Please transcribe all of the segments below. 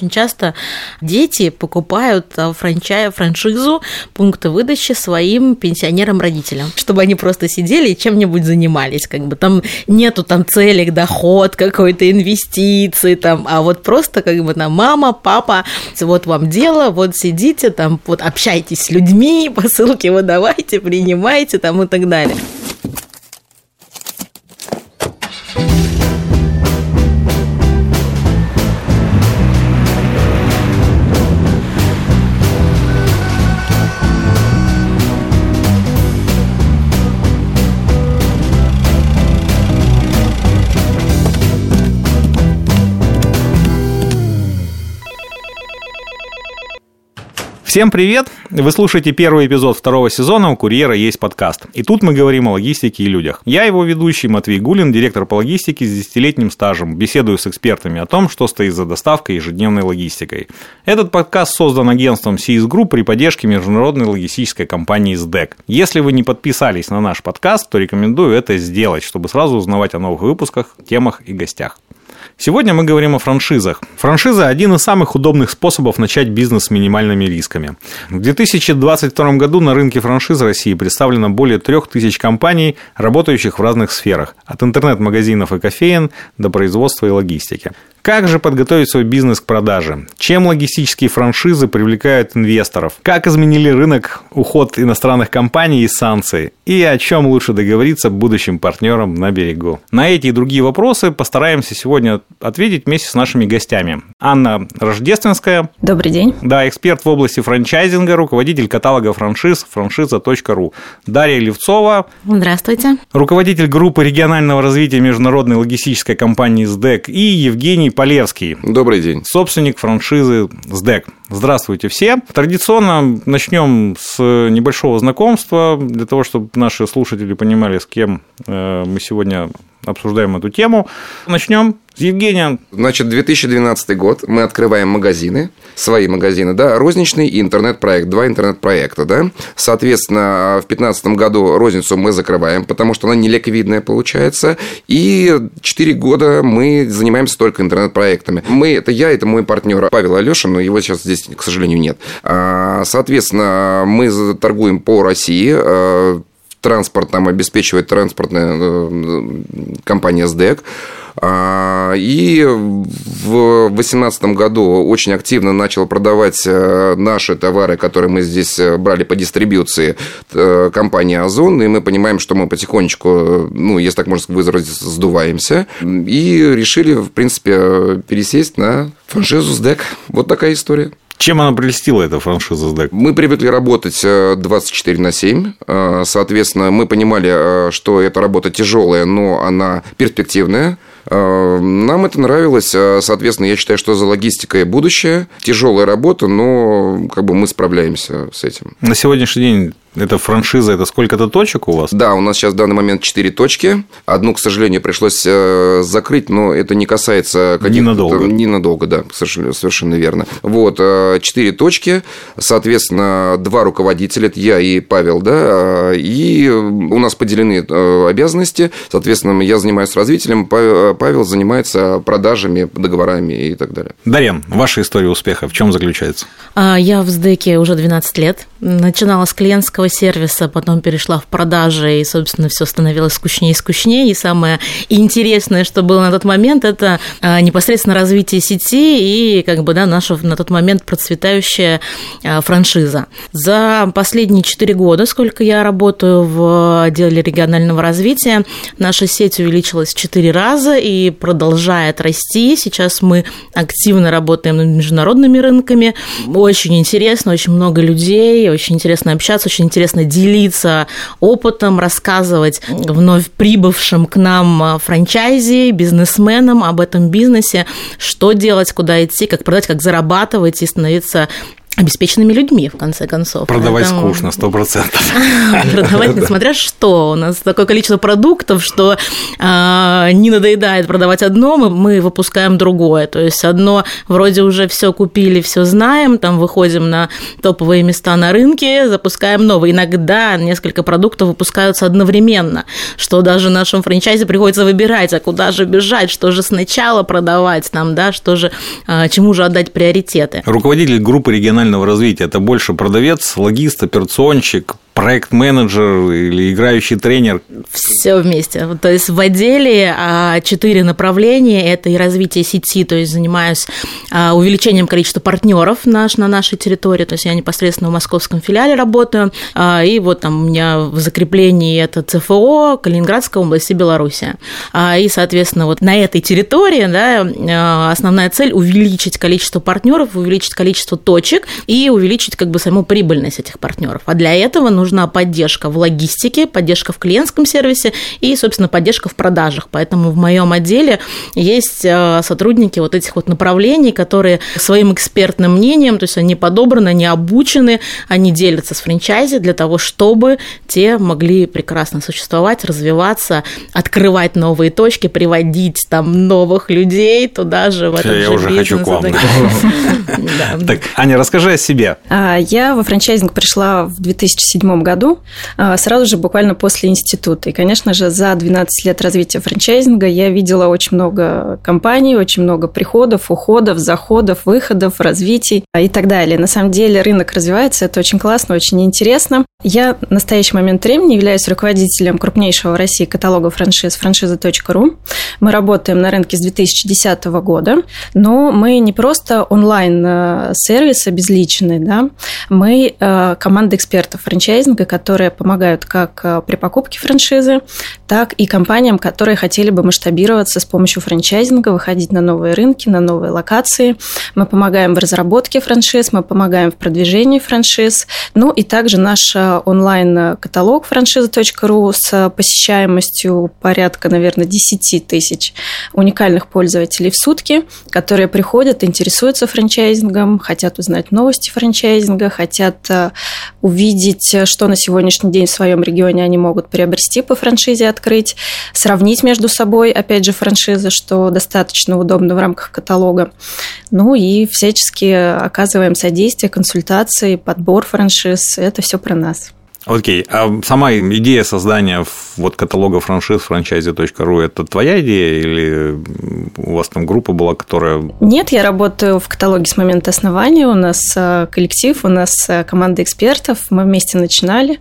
Очень часто дети покупают а, франчай, франшизу пункта выдачи своим пенсионерам-родителям, чтобы они просто сидели и чем-нибудь занимались. Как бы там нету там целей, доход какой-то, инвестиции, там, а вот просто как бы там мама, папа, вот вам дело, вот сидите там, вот общайтесь с людьми, посылки выдавайте, принимайте там и так далее. Всем привет! Вы слушаете первый эпизод второго сезона «У курьера есть подкаст». И тут мы говорим о логистике и людях. Я его ведущий Матвей Гулин, директор по логистике с десятилетним стажем. Беседую с экспертами о том, что стоит за доставкой и ежедневной логистикой. Этот подкаст создан агентством CS Group при поддержке международной логистической компании SDEC. Если вы не подписались на наш подкаст, то рекомендую это сделать, чтобы сразу узнавать о новых выпусках, темах и гостях. Сегодня мы говорим о франшизах. Франшиза – один из самых удобных способов начать бизнес с минимальными рисками. В 2022 году на рынке франшиз России представлено более 3000 компаний, работающих в разных сферах – от интернет-магазинов и кофеен до производства и логистики. Как же подготовить свой бизнес к продаже? Чем логистические франшизы привлекают инвесторов? Как изменили рынок уход иностранных компаний и санкций? И о чем лучше договориться будущим партнерам на берегу? На эти и другие вопросы постараемся сегодня ответить вместе с нашими гостями. Анна Рождественская. Добрый день. Да, эксперт в области франчайзинга, руководитель каталога франшиз франшиза.ру. Дарья Левцова. Здравствуйте. Руководитель группы регионального развития международной логистической компании СДЭК. И Евгений Евгений Полевский. Добрый день. Собственник франшизы СДЭК. Здравствуйте все. Традиционно начнем с небольшого знакомства, для того, чтобы наши слушатели понимали, с кем э, мы сегодня обсуждаем эту тему. Начнем с Евгения. Значит, 2012 год. Мы открываем магазины, свои магазины, да, розничный и интернет-проект, два интернет-проекта, да. Соответственно, в 2015 году розницу мы закрываем, потому что она неликвидная получается. И 4 года мы занимаемся только интернет-проектами. Мы, это я, это мой партнер Павел Алешин, но его сейчас здесь, к сожалению, нет. А, соответственно, мы торгуем по России, а, транспорт нам обеспечивает транспортная э, компания СДЭК. А, и в 2018 году очень активно начал продавать э, наши товары, которые мы здесь э, брали по дистрибьюции компания Озон. И мы понимаем, что мы потихонечку, ну, если так можно выразиться, сдуваемся. И решили, в принципе, пересесть на франшизу СДЭК. Вот такая история. Чем она прелестила, эта франшиза СДЭК? Мы привыкли работать 24 э, на 7. Э, соответственно, мы понимали, э, что эта работа тяжелая, но она перспективная. Нам это нравилось. Соответственно, я считаю, что за логистикой будущее. Тяжелая работа, но как бы мы справляемся с этим. На сегодняшний день это франшиза, это сколько-то точек у вас? Да, у нас сейчас в данный момент 4 точки. Одну, к сожалению, пришлось э, закрыть, но это не касается. Ненадолго. Ненадолго, да, совершенно, совершенно верно. Вот, 4 э, точки, соответственно, два руководителя, это я и Павел, да, и у нас поделены э, обязанности, соответственно, я занимаюсь развитием, Павел занимается продажами, договорами и так далее. Дарьян, ваша история успеха в чем заключается? А, я в СДЭКе уже 12 лет. Начинала с клиентского сервиса, потом перешла в продажи, и, собственно, все становилось скучнее и скучнее. И самое интересное, что было на тот момент, это а, непосредственно развитие сети и, как бы, да, наша на тот момент процветающая а, франшиза. За последние четыре года, сколько я работаю в отделе регионального развития, наша сеть увеличилась в четыре раза и продолжает расти. Сейчас мы активно работаем над международными рынками. Очень интересно, очень много людей, очень интересно общаться, очень интересно делиться опытом, рассказывать вновь прибывшим к нам а, франчайзи, бизнесменам об этом бизнесе, что делать, куда идти, как продать, как зарабатывать и становиться обеспеченными людьми, в конце концов. Продавать Поэтому... скучно, сто процентов. Продавать, несмотря что, у нас такое количество продуктов, что а, не надоедает продавать одно, мы выпускаем другое. То есть одно вроде уже все купили, все знаем, там выходим на топовые места на рынке, запускаем новые. Иногда несколько продуктов выпускаются одновременно, что даже нашим франчайзе приходится выбирать, а куда же бежать, что же сначала продавать там, да, что же, а, чему же отдать приоритеты. Руководитель группы регионального профессионального развития. Это больше продавец, логист, операционщик, проект-менеджер или играющий тренер? Все вместе. То есть в отделе а, четыре направления. Это и развитие сети, то есть занимаюсь а, увеличением количества партнеров наш, на нашей территории. То есть я непосредственно в московском филиале работаю. А, и вот там у меня в закреплении это ЦФО, Калининградская область и Белоруссия. И, соответственно, вот на этой территории да, основная цель увеличить количество партнеров, увеличить количество точек и увеличить как бы саму прибыльность этих партнеров. А для этого нужно нужна поддержка в логистике, поддержка в клиентском сервисе и, собственно, поддержка в продажах. Поэтому в моем отделе есть э, сотрудники вот этих вот направлений, которые своим экспертным мнением, то есть они подобраны, они обучены, они делятся с франчайзи для того, чтобы те могли прекрасно существовать, развиваться, открывать новые точки, приводить там новых людей туда же, в этот Я же уже хочу к вам. Так, Аня, расскажи о себе. А, я во франчайзинг пришла в 2007 году, а, сразу же буквально после института. И, конечно же, за 12 лет развития франчайзинга я видела очень много компаний, очень много приходов, уходов, заходов, выходов, развитий и так далее. На самом деле рынок развивается, это очень классно, очень интересно. Я в настоящий момент времени являюсь руководителем крупнейшего в России каталога франшиз франшиза.ру. Мы работаем на рынке с 2010 года, но мы не просто онлайн-сервис э, обезличенный, да, мы э, команда экспертов франчайзинга, которые помогают как э, при покупке франшизы, так и компаниям, которые хотели бы масштабироваться с помощью франчайзинга, выходить на новые рынки, на новые локации. Мы помогаем в разработке франшиз, мы помогаем в продвижении франшиз, ну и также наша онлайн-каталог франшиза.ру с посещаемостью порядка, наверное, 10 тысяч уникальных пользователей в сутки, которые приходят, интересуются франчайзингом, хотят узнать новости франчайзинга, хотят э, увидеть, что на сегодняшний день в своем регионе они могут приобрести по франшизе, открыть, сравнить между собой, опять же, франшизы, что достаточно удобно в рамках каталога. Ну и всячески оказываем содействие, консультации, подбор франшиз. Это все про нас. Окей, а сама идея создания вот каталога франшиз франчайзи.ру это твоя идея или у вас там группа была, которая... Нет, я работаю в каталоге с момента основания, у нас э, коллектив, у нас э, команда экспертов, мы вместе начинали,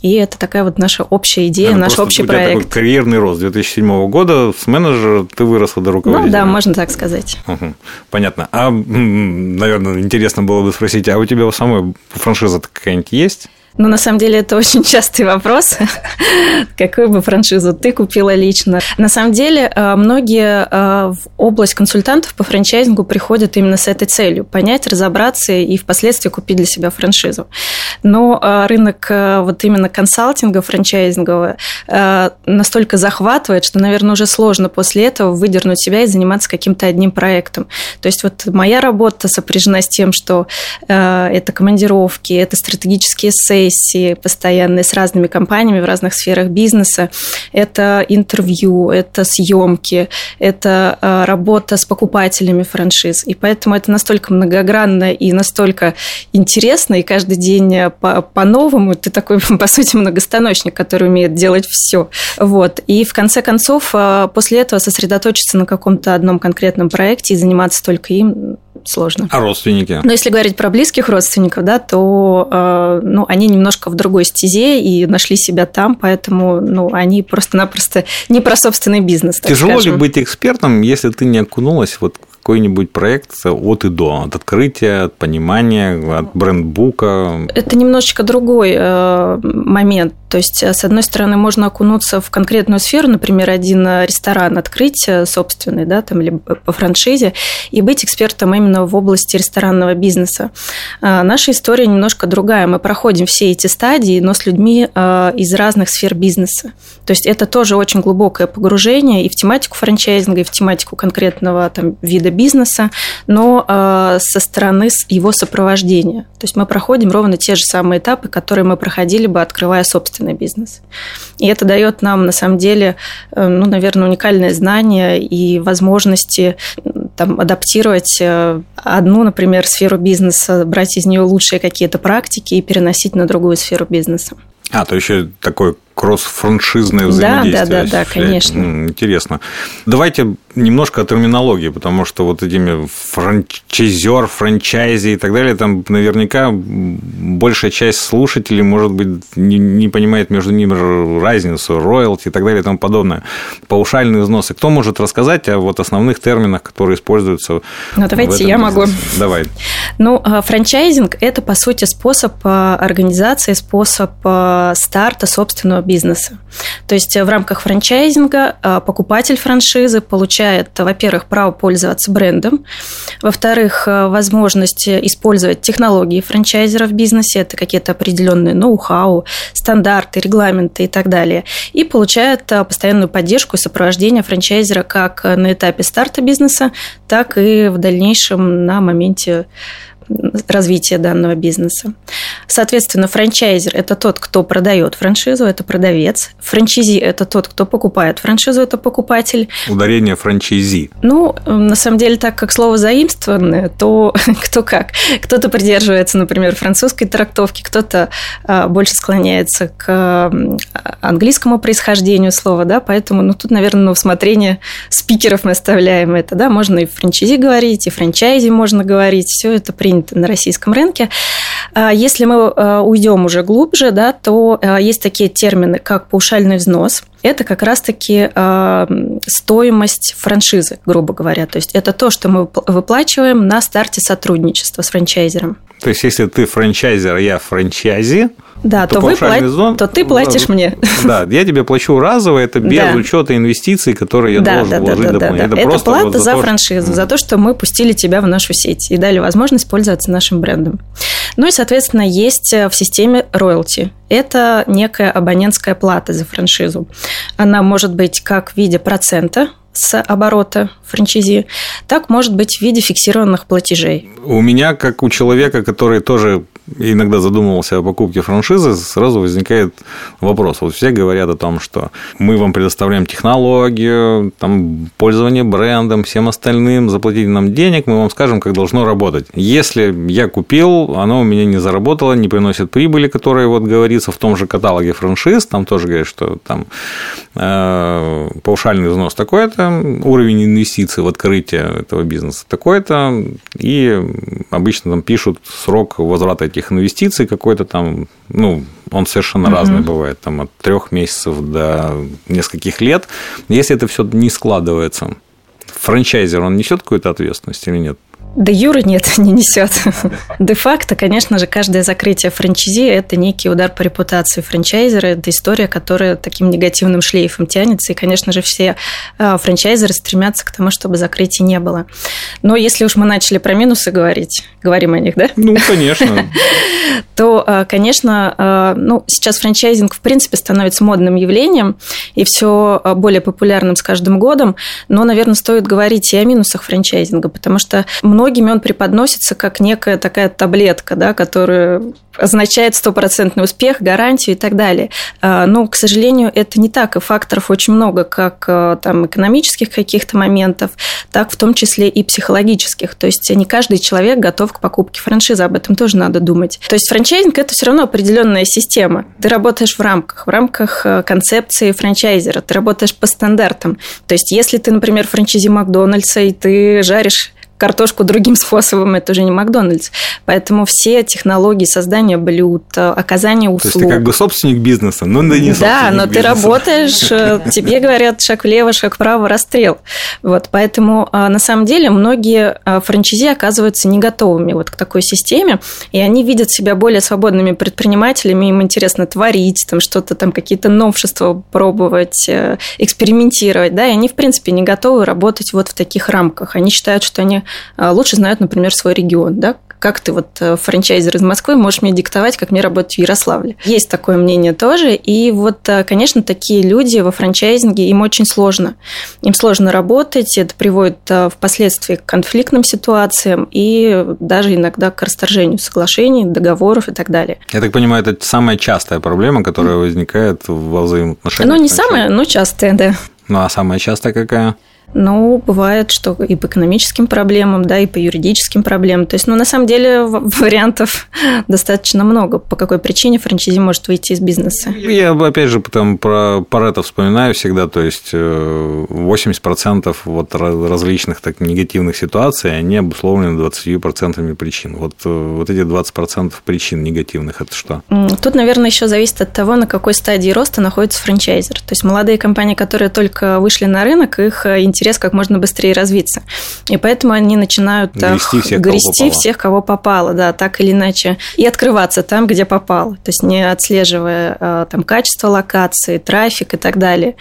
и это такая вот наша общая идея, Наверное, наш общий у тебя проект. такой карьерный рост 2007 года, с менеджера ты выросла до руководителя. Ну да, можно так сказать. Угу. Понятно. А, наверное, интересно было бы спросить, а у тебя у самой франшиза какая-нибудь есть? Ну, на самом деле, это очень частый вопрос. Какую бы франшизу ты купила лично? На самом деле, э, многие э, в область консультантов по франчайзингу приходят именно с этой целью – понять, разобраться и впоследствии купить для себя франшизу. Но э, рынок вот именно консалтинга франчайзингового настолько захватывает, что, наверное, уже сложно после этого выдернуть себя и заниматься каким-то одним проектом. То есть вот моя работа сопряжена с тем, что это командировки, это стратегические сессии, сессии постоянные с разными компаниями в разных сферах бизнеса. Это интервью, это съемки, это а, работа с покупателями франшиз. И поэтому это настолько многогранно и настолько интересно, и каждый день по-новому. Ты такой, по сути, многостаночник, который умеет делать все. Вот. И в конце концов, а, после этого сосредоточиться на каком-то одном конкретном проекте и заниматься только им сложно. А родственники? Но если говорить про близких родственников, да, то э, ну, они немножко в другой стезе и нашли себя там, поэтому ну, они просто-напросто не про собственный бизнес. Тяжело скажем. ли быть экспертом, если ты не окунулась вот какой-нибудь проект от и до, от открытия, от понимания, от брендбука? Это немножечко другой э, момент. То есть, э, с одной стороны, можно окунуться в конкретную сферу, например, один ресторан открыть э, собственный, да, там, или по франшизе, и быть экспертом именно в области ресторанного бизнеса. Наша история немножко другая. Мы проходим все эти стадии, но с людьми из разных сфер бизнеса. То есть, это тоже очень глубокое погружение и в тематику франчайзинга, и в тематику конкретного там, вида бизнеса, бизнеса, но со стороны его сопровождения. То есть мы проходим ровно те же самые этапы, которые мы проходили бы, открывая собственный бизнес. И это дает нам, на самом деле, ну, наверное, уникальное знание и возможности там, адаптировать э, одну, например, сферу бизнеса, брать из нее лучшие какие-то практики и переносить на другую сферу бизнеса. А, то еще такой кросс-франшизное взаимодействие. Да, да, да, да, конечно. Интересно. Давайте немножко о терминологии, потому что вот этими франчайзер, франчайзи и так далее, там наверняка большая часть слушателей, может быть, не, не понимает между ними разницу, роялти и так далее и тому подобное. Паушальные взносы. Кто может рассказать о вот основных терминах, которые используются? Ну, давайте я бизнесе? могу. Давай. Ну, а, франчайзинг – это, по сути, способ а, организации, способ а, старта собственного бизнеса. То есть в рамках франчайзинга покупатель франшизы получает получает, во-первых, право пользоваться брендом, во-вторых, э, возможность использовать технологии франчайзера в бизнесе, это какие-то определенные ноу-хау, стандарты, регламенты и так далее, и получает э, постоянную поддержку и сопровождение франчайзера как на этапе старта бизнеса, так и в дальнейшем на моменте развития данного бизнеса. Соответственно, франчайзер – это тот, кто продает франшизу, это продавец. Франчизи – это тот, кто покупает франшизу, это покупатель. Ударение франчайзи. Ну, на самом деле, так как слово заимствованное, то кто как. Кто-то придерживается, например, французской трактовки, кто-то а, больше склоняется к английскому происхождению слова, да, поэтому, ну, тут, наверное, на усмотрение спикеров мы оставляем это, да, можно и франчайзи говорить, и франчайзи можно говорить, все это принято принято на российском рынке. А если мы а, уйдем уже глубже, да, то а, есть такие термины, как паушальный взнос. Это как раз-таки стоимость франшизы, грубо говоря. То есть это то, что мы выплачиваем на старте сотрудничества с франчайзером. То есть если ты франчайзер, я франчайзи, да, то, то, вы плат... зон... то ты платишь да, мне. Да, я тебе плачу разово, это без да. учета инвестиций, которые я да, должен да, вложить да. Да, да. Это, это плата вот за, за то, франшизу, что... за то, что мы пустили тебя в нашу сеть и дали возможность пользоваться нашим брендом. Ну и, соответственно, есть э, в системе роялти. Это некая абонентская плата за франшизу. Она может быть как в виде процента с оборота франчайзи, так может быть в виде фиксированных платежей. У меня, как у человека, который тоже иногда задумывался о покупке франшизы, сразу возникает вопрос. Вот все говорят о том, что мы вам предоставляем технологию, там, пользование брендом, всем остальным, заплатите нам денег, мы вам скажем, как должно работать. Если я купил, оно у меня не заработало, не приносит прибыли, которая вот говорится в том же каталоге франшиз, там тоже говорят, что там э, паушальный взнос такой-то, уровень инвестиций в открытие этого бизнеса такой-то, и обычно там пишут срок возврата этих инвестиций какой-то там, ну, он совершенно угу. разный бывает, там от трех месяцев до нескольких лет. Если это все не складывается, франчайзер, он несет какую-то ответственность или нет? Да Юра нет, не несет. Де-факто, конечно же, каждое закрытие франчайзи – это некий удар по репутации франчайзера, это история, которая таким негативным шлейфом тянется, и, конечно же, все а, франчайзеры стремятся к тому, чтобы закрытия не было. Но если уж мы начали про минусы говорить, говорим о них, да? Ну, конечно. То, а, конечно, а, ну, сейчас франчайзинг, в принципе, становится модным явлением, и все более популярным с каждым годом, но, наверное, стоит говорить и о минусах франчайзинга, потому что много многими он преподносится как некая такая таблетка, да, которая означает стопроцентный успех, гарантию и так далее. А, но, к сожалению, это не так, и факторов очень много, как а, там экономических каких-то моментов, так в том числе и психологических. То есть не каждый человек готов к покупке франшизы, об этом тоже надо думать. То есть франчайзинг – это все равно определенная система. Ты работаешь в рамках, в рамках а, концепции франчайзера, ты работаешь по стандартам. То есть если ты, например, франчайзи Макдональдса, и ты жаришь картошку другим способом, это уже не Макдональдс. Поэтому все технологии создания блюд, оказания услуг. То есть ты как бы собственник бизнеса, но да не Да, но бизнеса. ты работаешь, э, тебе говорят шаг влево, шаг вправо, расстрел. Вот, поэтому а, на самом деле многие франчайзи оказываются не готовыми вот к такой системе, и они видят себя более свободными предпринимателями, им интересно творить, там что-то там, какие-то новшества пробовать, э, экспериментировать, да, и они, в принципе, не готовы работать вот в таких рамках. Они считают, что они лучше знают, например, свой регион, да, как ты вот э, франчайзер из Москвы можешь мне диктовать, как мне работать в Ярославле. Есть такое мнение тоже, и вот, э, конечно, такие люди во франчайзинге, им очень сложно. Им сложно работать, это приводит впоследствии к конфликтным ситуациям и даже иногда к расторжению соглашений, договоров и так далее. Я так понимаю, это самая частая проблема, которая возникает во взаимоотношениях? Ну, не самая, но частая, да. Ну, а самая частая какая? Ну, бывает, что и по экономическим проблемам, да, и по юридическим проблемам. То есть, ну, на самом деле, вариантов достаточно много, по какой причине франчайзи может выйти из бизнеса. Я, опять же, потом про Парето вспоминаю всегда, то есть 80% э, вот различных так негативных ситуаций, они обусловлены 20% причин. Вот, э, вот эти 20% причин негативных, это что? Тут, наверное, еще зависит от того, на какой стадии роста находится франчайзер. То есть, молодые компании, которые только вышли на рынок, их интерес интерес как можно быстрее развиться. И поэтому они начинают грести всех, грести кого, попало. всех кого попало, да, так или иначе, и открываться там, где попало, то есть не отслеживая э, там качество локации, трафик и так далее.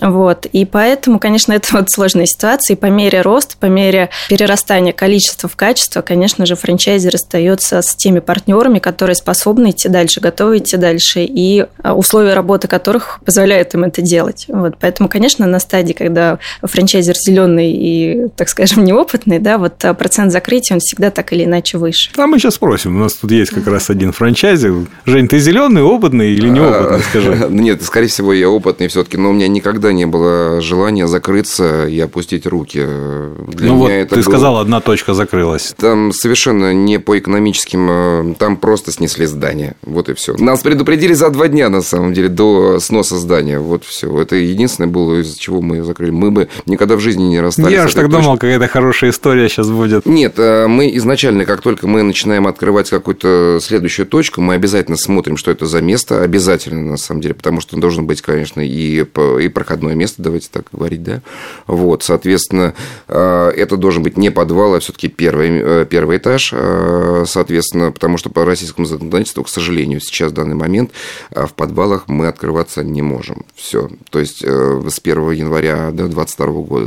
Вот. И поэтому, конечно, это вот сложная ситуация, и по мере роста, по мере перерастания количества в качество, конечно же, франчайзер остается с теми партнерами, которые способны идти дальше, готовы идти дальше, и э, условия работы которых позволяют им это делать. Вот. Поэтому, конечно, на стадии, когда франчайзер зеленый и, так скажем, неопытный, да, вот а, процент закрытия, он всегда так или иначе выше. А мы сейчас спросим. У нас тут есть как раз один франчайзер. Жень, ты зеленый, опытный или неопытный, скажи? Нет, скорее всего, я опытный все-таки, но у меня никогда не было желания закрыться и опустить руки. Для ну вот ты было... сказал, одна точка закрылась. Там совершенно не по экономическим, э, там просто снесли здание. Вот и все. Нас предупредили за два дня, на самом деле, до сноса здания. Вот все. Это единственное было, из-за чего мы закрыли. Мы бы никогда в жизни не расстались. Я уж так думал, какая-то хорошая история сейчас будет. Нет, э, мы изначально, как только мы начинаем открывать какую-то следующую точку, мы обязательно смотрим, что это за место, обязательно, на самом деле, потому что должен быть, конечно, и, и проходное место, давайте так говорить, да. Вот, соответственно, э, это должен быть не подвал, а все-таки первый, э, первый этаж, соответственно, потому что по российскому законодательству, к сожалению, сейчас в данный момент в подвалах мы открываться не можем. Все. То есть 1 января до 2022 года года,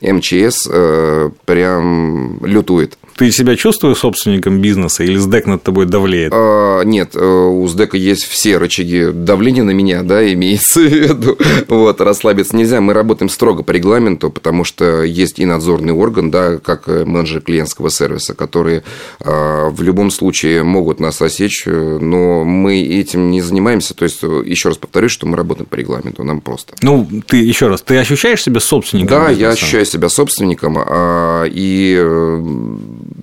да, МЧС э, прям лютует ты себя чувствуешь собственником бизнеса или СДЭК над тобой давлеет? А, нет, э, у СДЭКа есть все рычаги давления на меня, да, имеется в виду. Вот, расслабиться нельзя. Мы работаем строго по регламенту, потому что есть и надзорный орган, да, как менеджер клиентского сервиса, которые а, в любом случае могут нас осечь, но мы этим не занимаемся. То есть, еще раз повторюсь, что мы работаем по регламенту, нам просто. Ну, ты еще раз, ты ощущаешь себя собственником? Да, бизнеса? я ощущаю себя собственником, а, и э,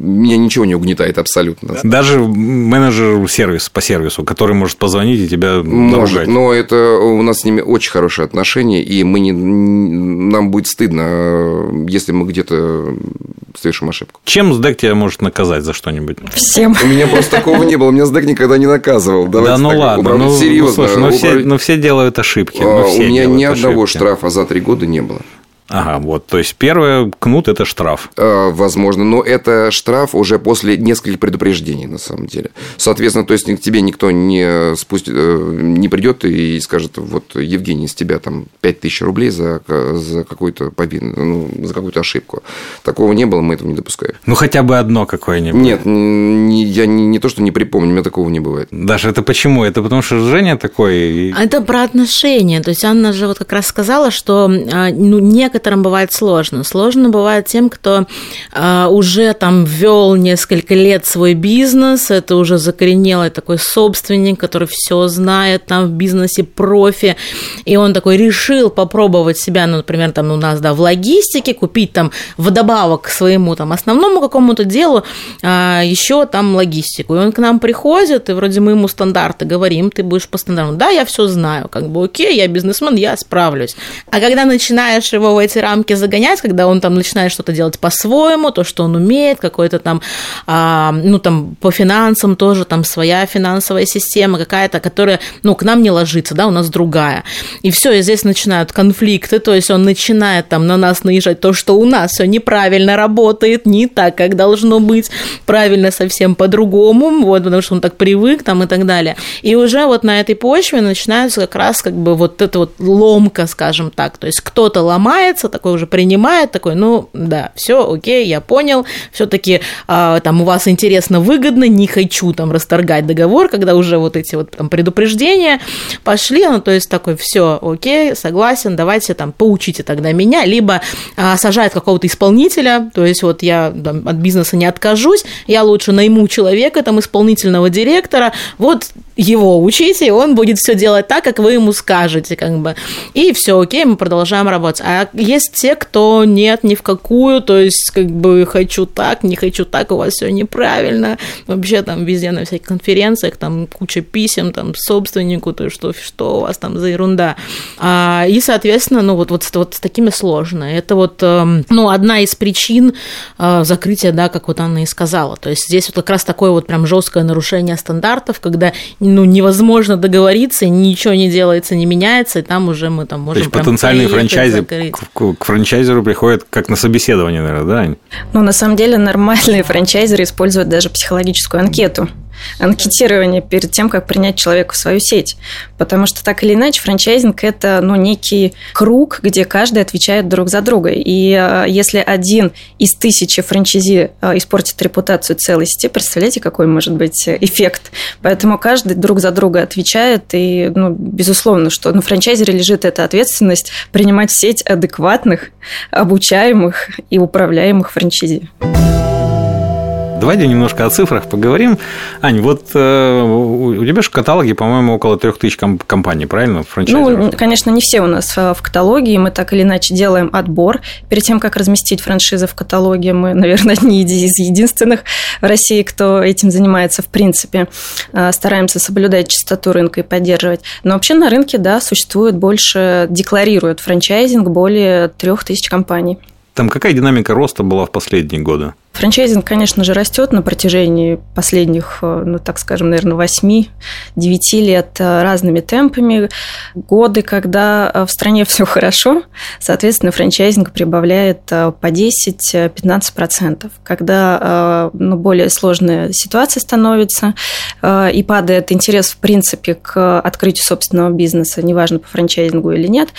меня ничего не угнетает абсолютно. Даже менеджер сервис по сервису, который может позвонить и тебя Может, наругать. но это у нас с ними очень хорошие отношения, и мы не, нам будет стыдно, если мы где-то совершим ошибку. Чем СДЭК тебя может наказать за что-нибудь? Всем. У меня просто такого не было, у меня СДЭК никогда не наказывал. Давайте да ну ладно, ну, серьезно. Слушай, ну, все, ну все делают ошибки. Ну, у меня ни одного штрафа за три года не было. Ага, вот, то есть первое кнут – это штраф. Э, возможно, но это штраф уже после нескольких предупреждений, на самом деле. Соответственно, то есть к тебе никто не, спустит, э, не придет и скажет, вот, Евгений, с тебя там 5000 рублей за, за какую-то победу, ну, за какую-то ошибку. Такого не было, мы этого не допускаем. Ну, хотя бы одно какое-нибудь. Нет, не, я не, не то, что не припомню, у меня такого не бывает. Даже это почему? Это потому что Женя такой... Это про отношения. То есть Анна же вот как раз сказала, что а, ну, некоторые некоторым бывает сложно. Сложно бывает тем, кто э, уже там вел несколько лет свой бизнес, это уже закоренелый такой собственник, который все знает там в бизнесе, профи, и он такой решил попробовать себя, ну, например, там у нас, да, в логистике, купить там вдобавок к своему там основному какому-то делу э, еще там логистику. И он к нам приходит, и вроде мы ему стандарты говорим, ты будешь по стандартам. Да, я все знаю, как бы окей, я бизнесмен, я справлюсь. А когда начинаешь его в эти рамки загонять, когда он там начинает что-то делать по-своему, то, что он умеет, какой-то там, а, ну, там, по финансам тоже там своя финансовая система какая-то, которая, ну, к нам не ложится, да, у нас другая. И все, и здесь начинают конфликты, то есть он начинает там на нас наезжать, то, что у нас все неправильно работает, не так, как должно быть, правильно совсем по-другому, вот, потому что он так привык там и так далее. И уже вот на этой почве начинается как раз как бы вот эта вот ломка, скажем так, то есть кто-то ломается, соглашается, такой уже принимает, такой, ну, да, все, окей, я понял, все-таки а, там у вас интересно, выгодно, не хочу там расторгать договор, когда уже вот эти вот там предупреждения пошли, ну, то есть такой, все, окей, согласен, давайте там поучите тогда меня, либо а, сажает какого-то исполнителя, то есть вот я там, от бизнеса не откажусь, я лучше найму человека, там, исполнительного директора, вот его учите, он будет все делать так, как вы ему скажете, как бы. И все, окей, мы продолжаем работать. А есть те, кто нет ни в какую, то есть как бы хочу так, не хочу так, у вас все неправильно. Вообще там везде на всяких конференциях там куча писем там собственнику, то есть что, что у вас там за ерунда. А, и, соответственно, ну вот, вот, вот с такими сложно. Это вот, эм, ну, одна из причин э, закрытия, да, как вот Анна и сказала. То есть здесь вот как раз такое вот прям жесткое нарушение стандартов, когда ну, невозможно договориться, ничего не делается, не меняется, и там уже мы там можем... То есть потенциальные франчайзы к, к франчайзеру приходят как на собеседование, наверное, да? Ну, на самом деле нормальные франчайзеры используют даже психологическую анкету анкетирование перед тем, как принять человека в свою сеть. Потому что так или иначе франчайзинг – это ну, некий круг, где каждый отвечает друг за друга. И э, если один из тысячи франчайзи э, испортит репутацию целой сети, представляете, какой может быть эффект? Поэтому каждый друг за друга отвечает, и, ну, безусловно, что на франчайзере лежит эта ответственность принимать сеть адекватных, обучаемых и управляемых франчайзи. Давайте немножко о цифрах поговорим. Ань, вот э, у тебя же в каталоге, по-моему, около трех тысяч компаний, правильно? Ну, конечно, не все у нас э, в каталоге, мы так или иначе делаем отбор. Перед тем, как разместить франшизы в каталоге, мы, наверное, одни из единственных в России, кто этим занимается в принципе. Э, стараемся соблюдать чистоту рынка и поддерживать. Но вообще на рынке, да, существует больше, декларируют франчайзинг более трех тысяч компаний. Там какая динамика роста была в последние годы? Франчайзинг, конечно же, растет на протяжении последних, э, ну, так скажем, наверное, 8-9 лет э, разными темпами. Годы, когда э, в стране все хорошо, соответственно, франчайзинг прибавляет по 10-15%. Когда ну, более сложная ситуация становится и падает интерес, в принципе, к открытию собственного бизнеса, неважно, по франчайзингу или нет,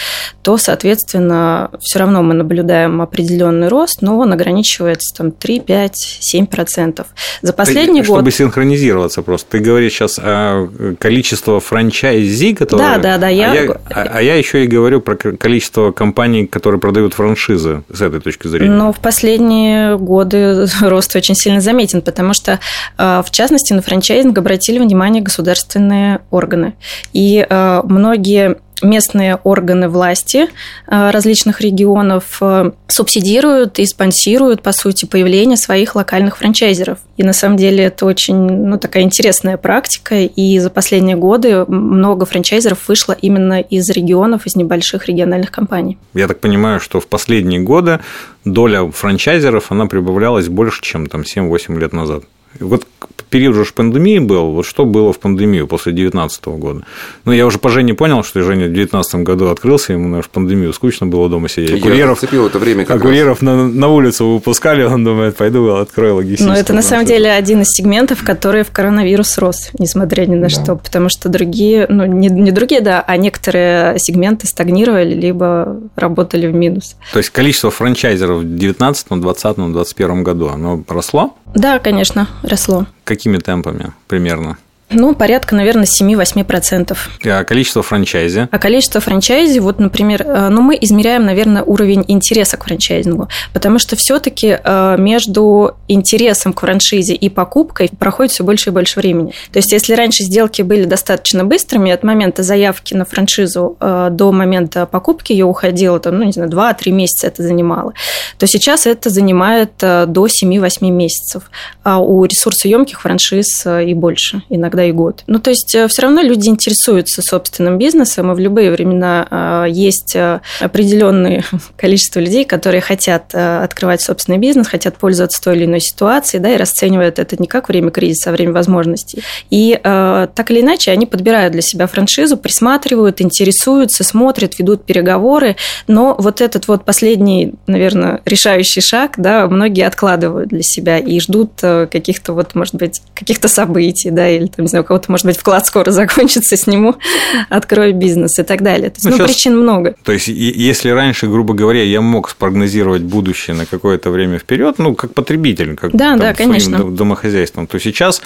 то, соответственно, все равно мы наблюдаем определенный рост, но он ограничивается там 3 5-7%. За последний Чтобы год... Чтобы синхронизироваться просто. Ты говоришь сейчас о количестве франчайзи, которые... Да, да, да. Я... А, я, а, а я еще и говорю про количество компаний, которые продают франшизы с этой точки зрения. Ну, в последние годы рост очень сильно заметен, потому что, а, в частности, на франчайзинг обратили внимание государственные органы. И а, многие местные органы власти э, различных регионов э, субсидируют и спонсируют, по сути, появление своих локальных франчайзеров. И на самом деле это очень ну, такая интересная практика, и за последние годы много франчайзеров вышло именно из регионов, из небольших региональных компаний. Я так понимаю, что в последние годы доля франчайзеров, она прибавлялась больше, чем там 7-8 лет назад. Вот период же пандемии был, вот что было в пандемию после 2019 года? Ну, я уже по Жене понял, что Женя в 2019 году открылся, ему, наверное, в пандемию скучно было дома сидеть. Я курьеров, это время как а курьеров на, на улицу выпускали, он думает, пойду открою логистику. Ну, это на самом деле один из сегментов, который в коронавирус рос, несмотря ни на да. что, потому что другие, ну, не, не другие, да, а некоторые сегменты стагнировали, либо работали в минус. То есть количество франчайзеров в 2019, 2020, 2021 году, оно росло? Да, конечно, росло. Какими темпами примерно? Ну, порядка, наверное, 7-8%. А количество франчайзи? А количество франчайзи, вот, например, э, ну, мы измеряем, наверное, уровень интереса к франчайзингу, потому что все таки э, между интересом к франшизе и покупкой проходит все больше и больше времени. То есть, если раньше сделки были достаточно быстрыми, от момента заявки на франшизу э, до момента покупки ее уходило, там, ну, не знаю, 2-3 месяца это занимало, то сейчас это занимает до 7-8 месяцев. А у ресурсоемких франшиз и больше иногда и год. Ну, то есть э, все равно люди интересуются собственным бизнесом, и в любые времена э, есть э, определенное количество людей, которые хотят открывать собственный бизнес, хотят пользоваться той или иной ситуацией, да, и расценивают это не как время кризиса, а время возможностей. И так или иначе они подбирают для себя франшизу, присматривают, интересуются, смотрят, ведут переговоры, но вот этот вот последний, наверное, решающий шаг, да, многие откладывают для себя и ждут каких-то вот, может быть, каких-то событий, да, или там, знаю, у кого-то, может быть, вклад скоро закончится, сниму, открою бизнес и так далее. То есть, ну, ну сейчас, причин много. То есть, если раньше, грубо говоря, я мог спрогнозировать будущее на какое-то время вперед, ну, как потребитель, как да, там, да, конечно. домохозяйством, то сейчас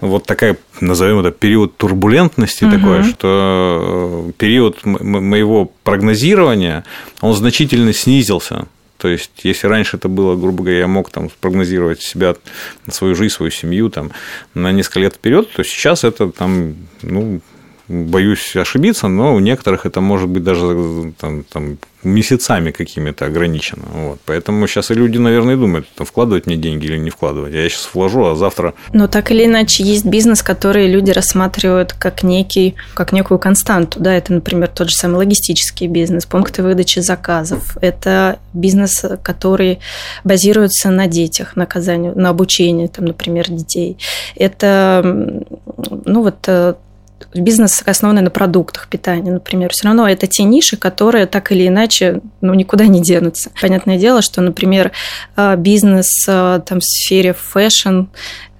вот такая, назовем это, период турбулентности угу. такой, что э, период моего прогнозирования, он значительно снизился. То есть, если раньше это было, грубо говоря, я мог там спрогнозировать себя, свою жизнь, свою семью там, на несколько лет вперед, то сейчас это там, ну, боюсь ошибиться, но у некоторых это может быть даже там, там, месяцами какими-то ограничено. Вот. Поэтому сейчас и люди, наверное, думают, там, вкладывать мне деньги или не вкладывать. Я сейчас вложу, а завтра... Но так или иначе есть бизнес, который люди рассматривают как, некий, как некую константу. Да? Это, например, тот же самый логистический бизнес, пункты выдачи заказов. Это бизнес, который базируется на детях, на, оказании, на обучении, там, например, детей. Это ну, вот э, бизнес, основанный на продуктах питания, например, все равно это те ниши, которые так или иначе ну, никуда не денутся. Понятное дело, что, например, э, бизнес э, там, в сфере fashion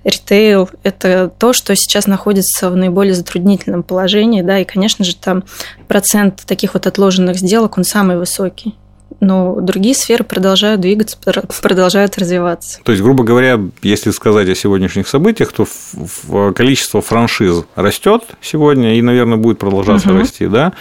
ритейл – это то, что сейчас находится в наиболее затруднительном положении, да, и, конечно же, там процент таких вот отложенных сделок, он самый высокий но другие сферы продолжают двигаться, продолжают развиваться. То есть, грубо говоря, если сказать о сегодняшних событиях, то количество франшиз растет сегодня и, наверное, будет продолжаться угу. расти, да?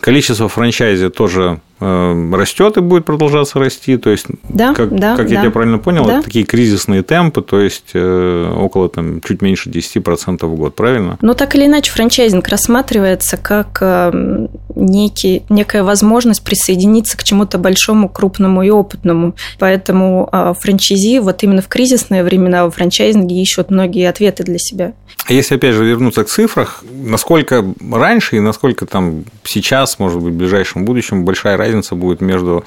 Количество франчайзи тоже растет и будет продолжаться расти. То есть, да, как, да, как да. я тебя правильно понял, да. это такие кризисные темпы, то есть э, около там, чуть меньше 10% в год, правильно? Но так или иначе франчайзинг рассматривается как эм, некий, некая возможность присоединиться к чему-то большому, крупному и опытному. Поэтому а, франчайзи вот именно в кризисные времена во франчайзинге ищут многие ответы для себя. А если опять же вернуться к цифрах, насколько раньше и насколько там сейчас, может быть, в ближайшем будущем большая разница будет между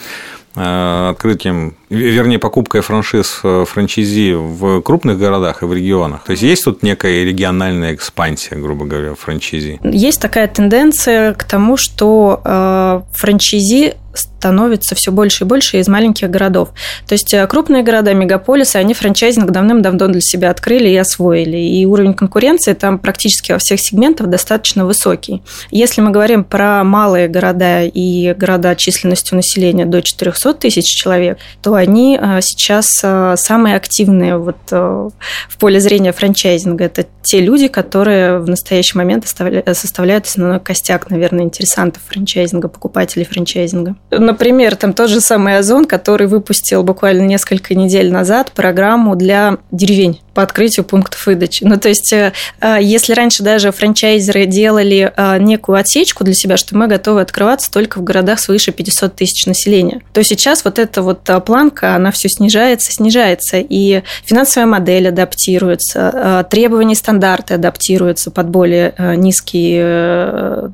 э, открытием, вернее, покупкой франшиз э, франчайзи в крупных городах и в регионах? То есть, есть тут некая региональная экспансия, грубо говоря, франчайзи? Есть такая тенденция к тому, что э, франчайзи становится все больше и больше из маленьких городов. То есть э, крупные города, мегаполисы, они франчайзинг давным-давно для себя открыли и освоили. И уровень конкуренции там практически во всех сегментах достаточно высокий. Если мы говорим про малые города и города численностью населения до 400 тысяч человек, то они э, сейчас э, самые активные вот в поле зрения франчайзинга. Это те люди, которые в настоящий момент составляют основной костяк, наверное, интересантов франчайзинга, покупателей франчайзинга. Например, там тот же самый Озон, который выпустил буквально несколько недель назад программу для деревень по открытию пунктов выдачи. Ну, то есть, э, э, если раньше даже франчайзеры делали э, некую отсечку для себя, что мы готовы открываться только в городах свыше 500 тысяч населения, то сейчас вот эта вот планка, она все снижается, снижается, и финансовая модель адаптируется, требования стандарты адаптируются под более низкий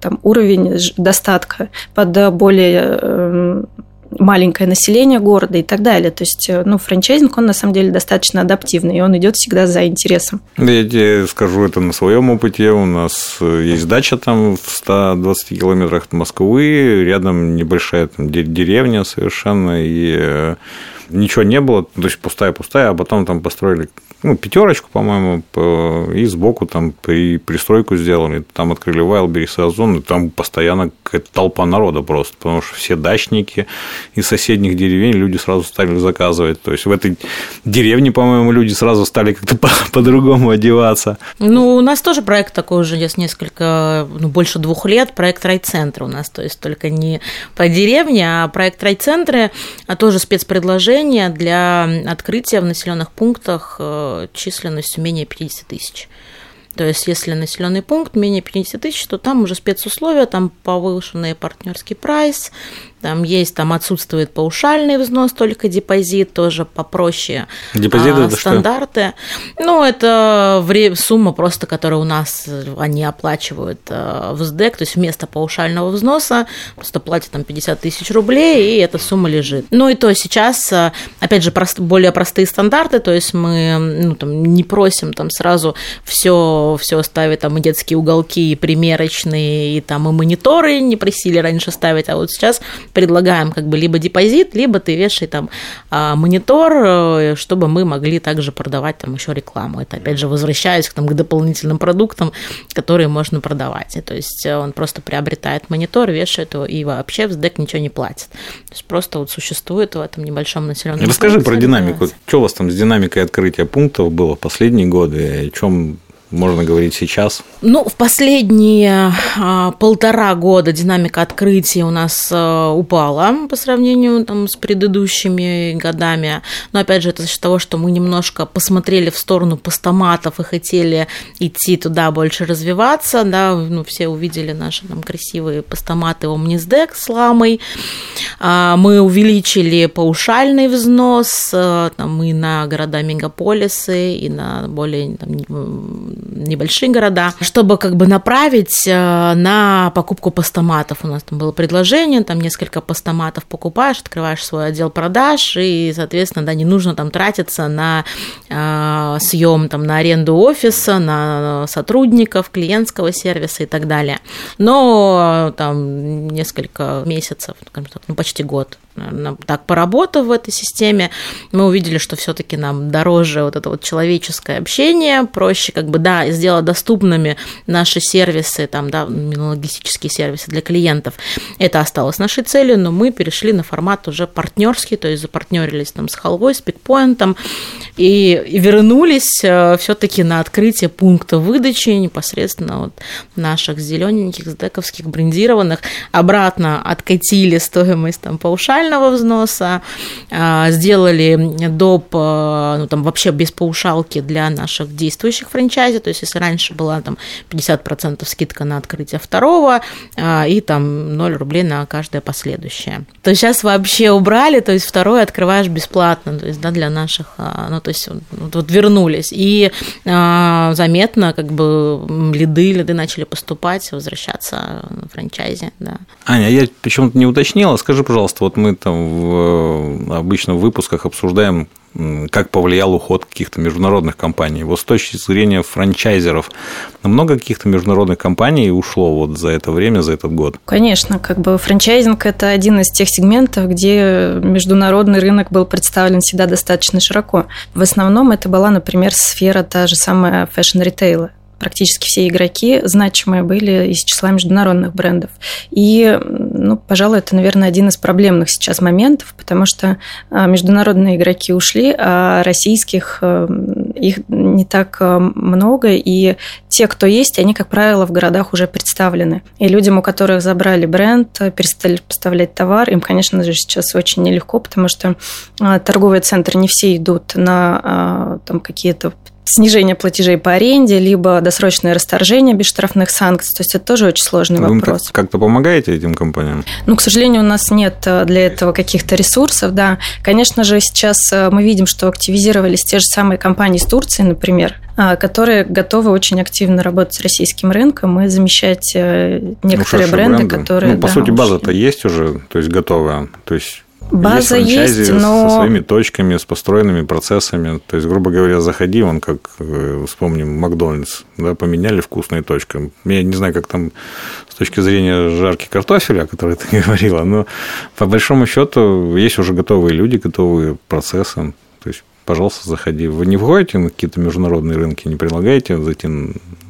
там, уровень достатка, под более маленькое население города и так далее. То есть, э, ну, франчайзинг, он на самом деле достаточно адаптивный, и он идет всегда за интересом. Я тебе скажу это на своем опыте. У нас э, есть дача там в 120 километрах от Москвы, рядом небольшая там деревня совершенно, и э, ничего не было, то есть пустая-пустая, а потом там построили ну, пятерочку, по-моему, и сбоку там при пристройку сделали, там открыли Wildberries и Озон, и там постоянно какая-то толпа народа просто, потому что все дачники из соседних деревень люди сразу стали заказывать, то есть в этой деревне, по-моему, люди сразу стали как-то по-другому одеваться. Ну, у нас тоже проект такой уже есть несколько, ну, больше двух лет, проект райцентра у нас, то есть только не по деревне, а проект райцентры, а тоже спецпредложение для открытия в населенных пунктах э, численностью менее 50 тысяч. То есть, если населенный пункт менее 50 тысяч, то там уже спецусловия, там повышенный партнерский прайс, там есть, там отсутствует паушальный взнос, только депозит, тоже попроще. Депозит а, это стандарты. Что? Ну, это сумма просто, которую у нас они оплачивают э, в СДЭК, то есть вместо паушального взноса просто платят там 50 тысяч рублей, и эта сумма лежит. Ну и то сейчас, э, опять же, прост, более простые стандарты, то есть мы ну, там, не просим там сразу все, все ставить, там и детские уголки, и примерочные, и там и мониторы не просили раньше ставить, а вот сейчас предлагаем как бы либо депозит, либо ты вешай там а, монитор, э, чтобы мы могли также продавать там еще рекламу. Это опять же возвращаясь к, там, к дополнительным продуктам, которые можно продавать. И, то есть э, он просто приобретает монитор, вешает его и вообще в СДЭК ничего не платит. То есть просто вот существует в этом небольшом населенном Расскажи про динамику. Что у вас там с динамикой открытия пунктов было в последние годы? О чем можно говорить сейчас? Ну, в последние а, полтора года динамика открытия у нас а, упала по сравнению там, с предыдущими годами. Но опять же, это за счет того, что мы немножко посмотрели в сторону постаматов и хотели идти туда больше развиваться. Да? Ну, все увидели наши там, красивые постаматы Omnisdeck с ламой. А, мы увеличили паушальный взнос а, там, и на города-мегаполисы, и на более там, небольшие города, чтобы как бы направить э, на покупку постаматов. У нас там было предложение, там несколько постаматов покупаешь, открываешь свой отдел продаж, и, соответственно, да, не нужно там тратиться на э, съем, там, на аренду офиса, на сотрудников, клиентского сервиса и так далее. Но там несколько месяцев, ну, почти год так поработав в этой системе, мы увидели, что все-таки нам дороже вот это вот человеческое общение, проще как бы, да, сделать доступными наши сервисы, там, да, логистические сервисы для клиентов. Это осталось нашей целью, но мы перешли на формат уже партнерский, то есть запартнерились там с Халвой, с Пикпоинтом и, и вернулись э, все-таки на открытие пункта выдачи непосредственно вот наших зелененьких, сдековских, брендированных, обратно откатили стоимость там паушальной минимального взноса, а, сделали доп, а, ну там вообще без паушалки для наших действующих франчайзи, то есть если раньше была там 50% скидка на открытие второго а, и там 0 рублей на каждое последующее, то сейчас вообще убрали, то есть второе открываешь бесплатно, то есть да, для наших, ну то есть вот, вот вернулись. И заметно как бы лиды, лиды начали поступать, возвращаться на франчайзе, да. Аня, я почему-то не уточнила, скажи, пожалуйста, вот мы там в, обычно в выпусках обсуждаем, как повлиял уход каких-то международных компаний. Вот с точки зрения франчайзеров, много каких-то международных компаний ушло вот за это время, за этот год? Конечно, как бы франчайзинг – это один из тех сегментов, где международный рынок был представлен всегда достаточно широко. В основном это была, например, сфера та же самая fashion -ритейла практически все игроки значимые были из числа международных брендов. И, ну, пожалуй, это, наверное, один из проблемных сейчас моментов, потому что а, международные игроки ушли, а российских э, их не так э, много, и те, кто есть, они, как правило, в городах уже представлены. И людям, у которых забрали бренд, перестали поставлять товар, им, конечно же, сейчас очень нелегко, потому что торговые центры не все идут на там, какие-то снижение платежей по аренде, либо досрочное расторжение без штрафных санкций. То есть это тоже очень сложный Вы вопрос. Вы как-то помогаете этим компаниям? Ну, к сожалению, у нас нет э, для этого каких-то ресурсов, да. Конечно же, сейчас э, мы видим, что активизировались те же самые компании из Турции, например, а, которые готовы очень активно работать с российским рынком и замещать э, некоторые ну, бренды, бренды, которые... Ну, по да, сути, база-то есть уже, то есть готовая. То есть База есть, есть но... со своими точками, с построенными процессами. То есть, грубо говоря, заходи, он как, э, вспомним, Макдональдс, да, поменяли вкусные точки. Я не знаю, как там с точки зрения жарки картофеля, о которой ты говорила, но по большому счету есть уже готовые люди, готовые процессы. То есть, пожалуйста, заходи. Вы не входите на какие-то международные рынки, не предлагаете зайти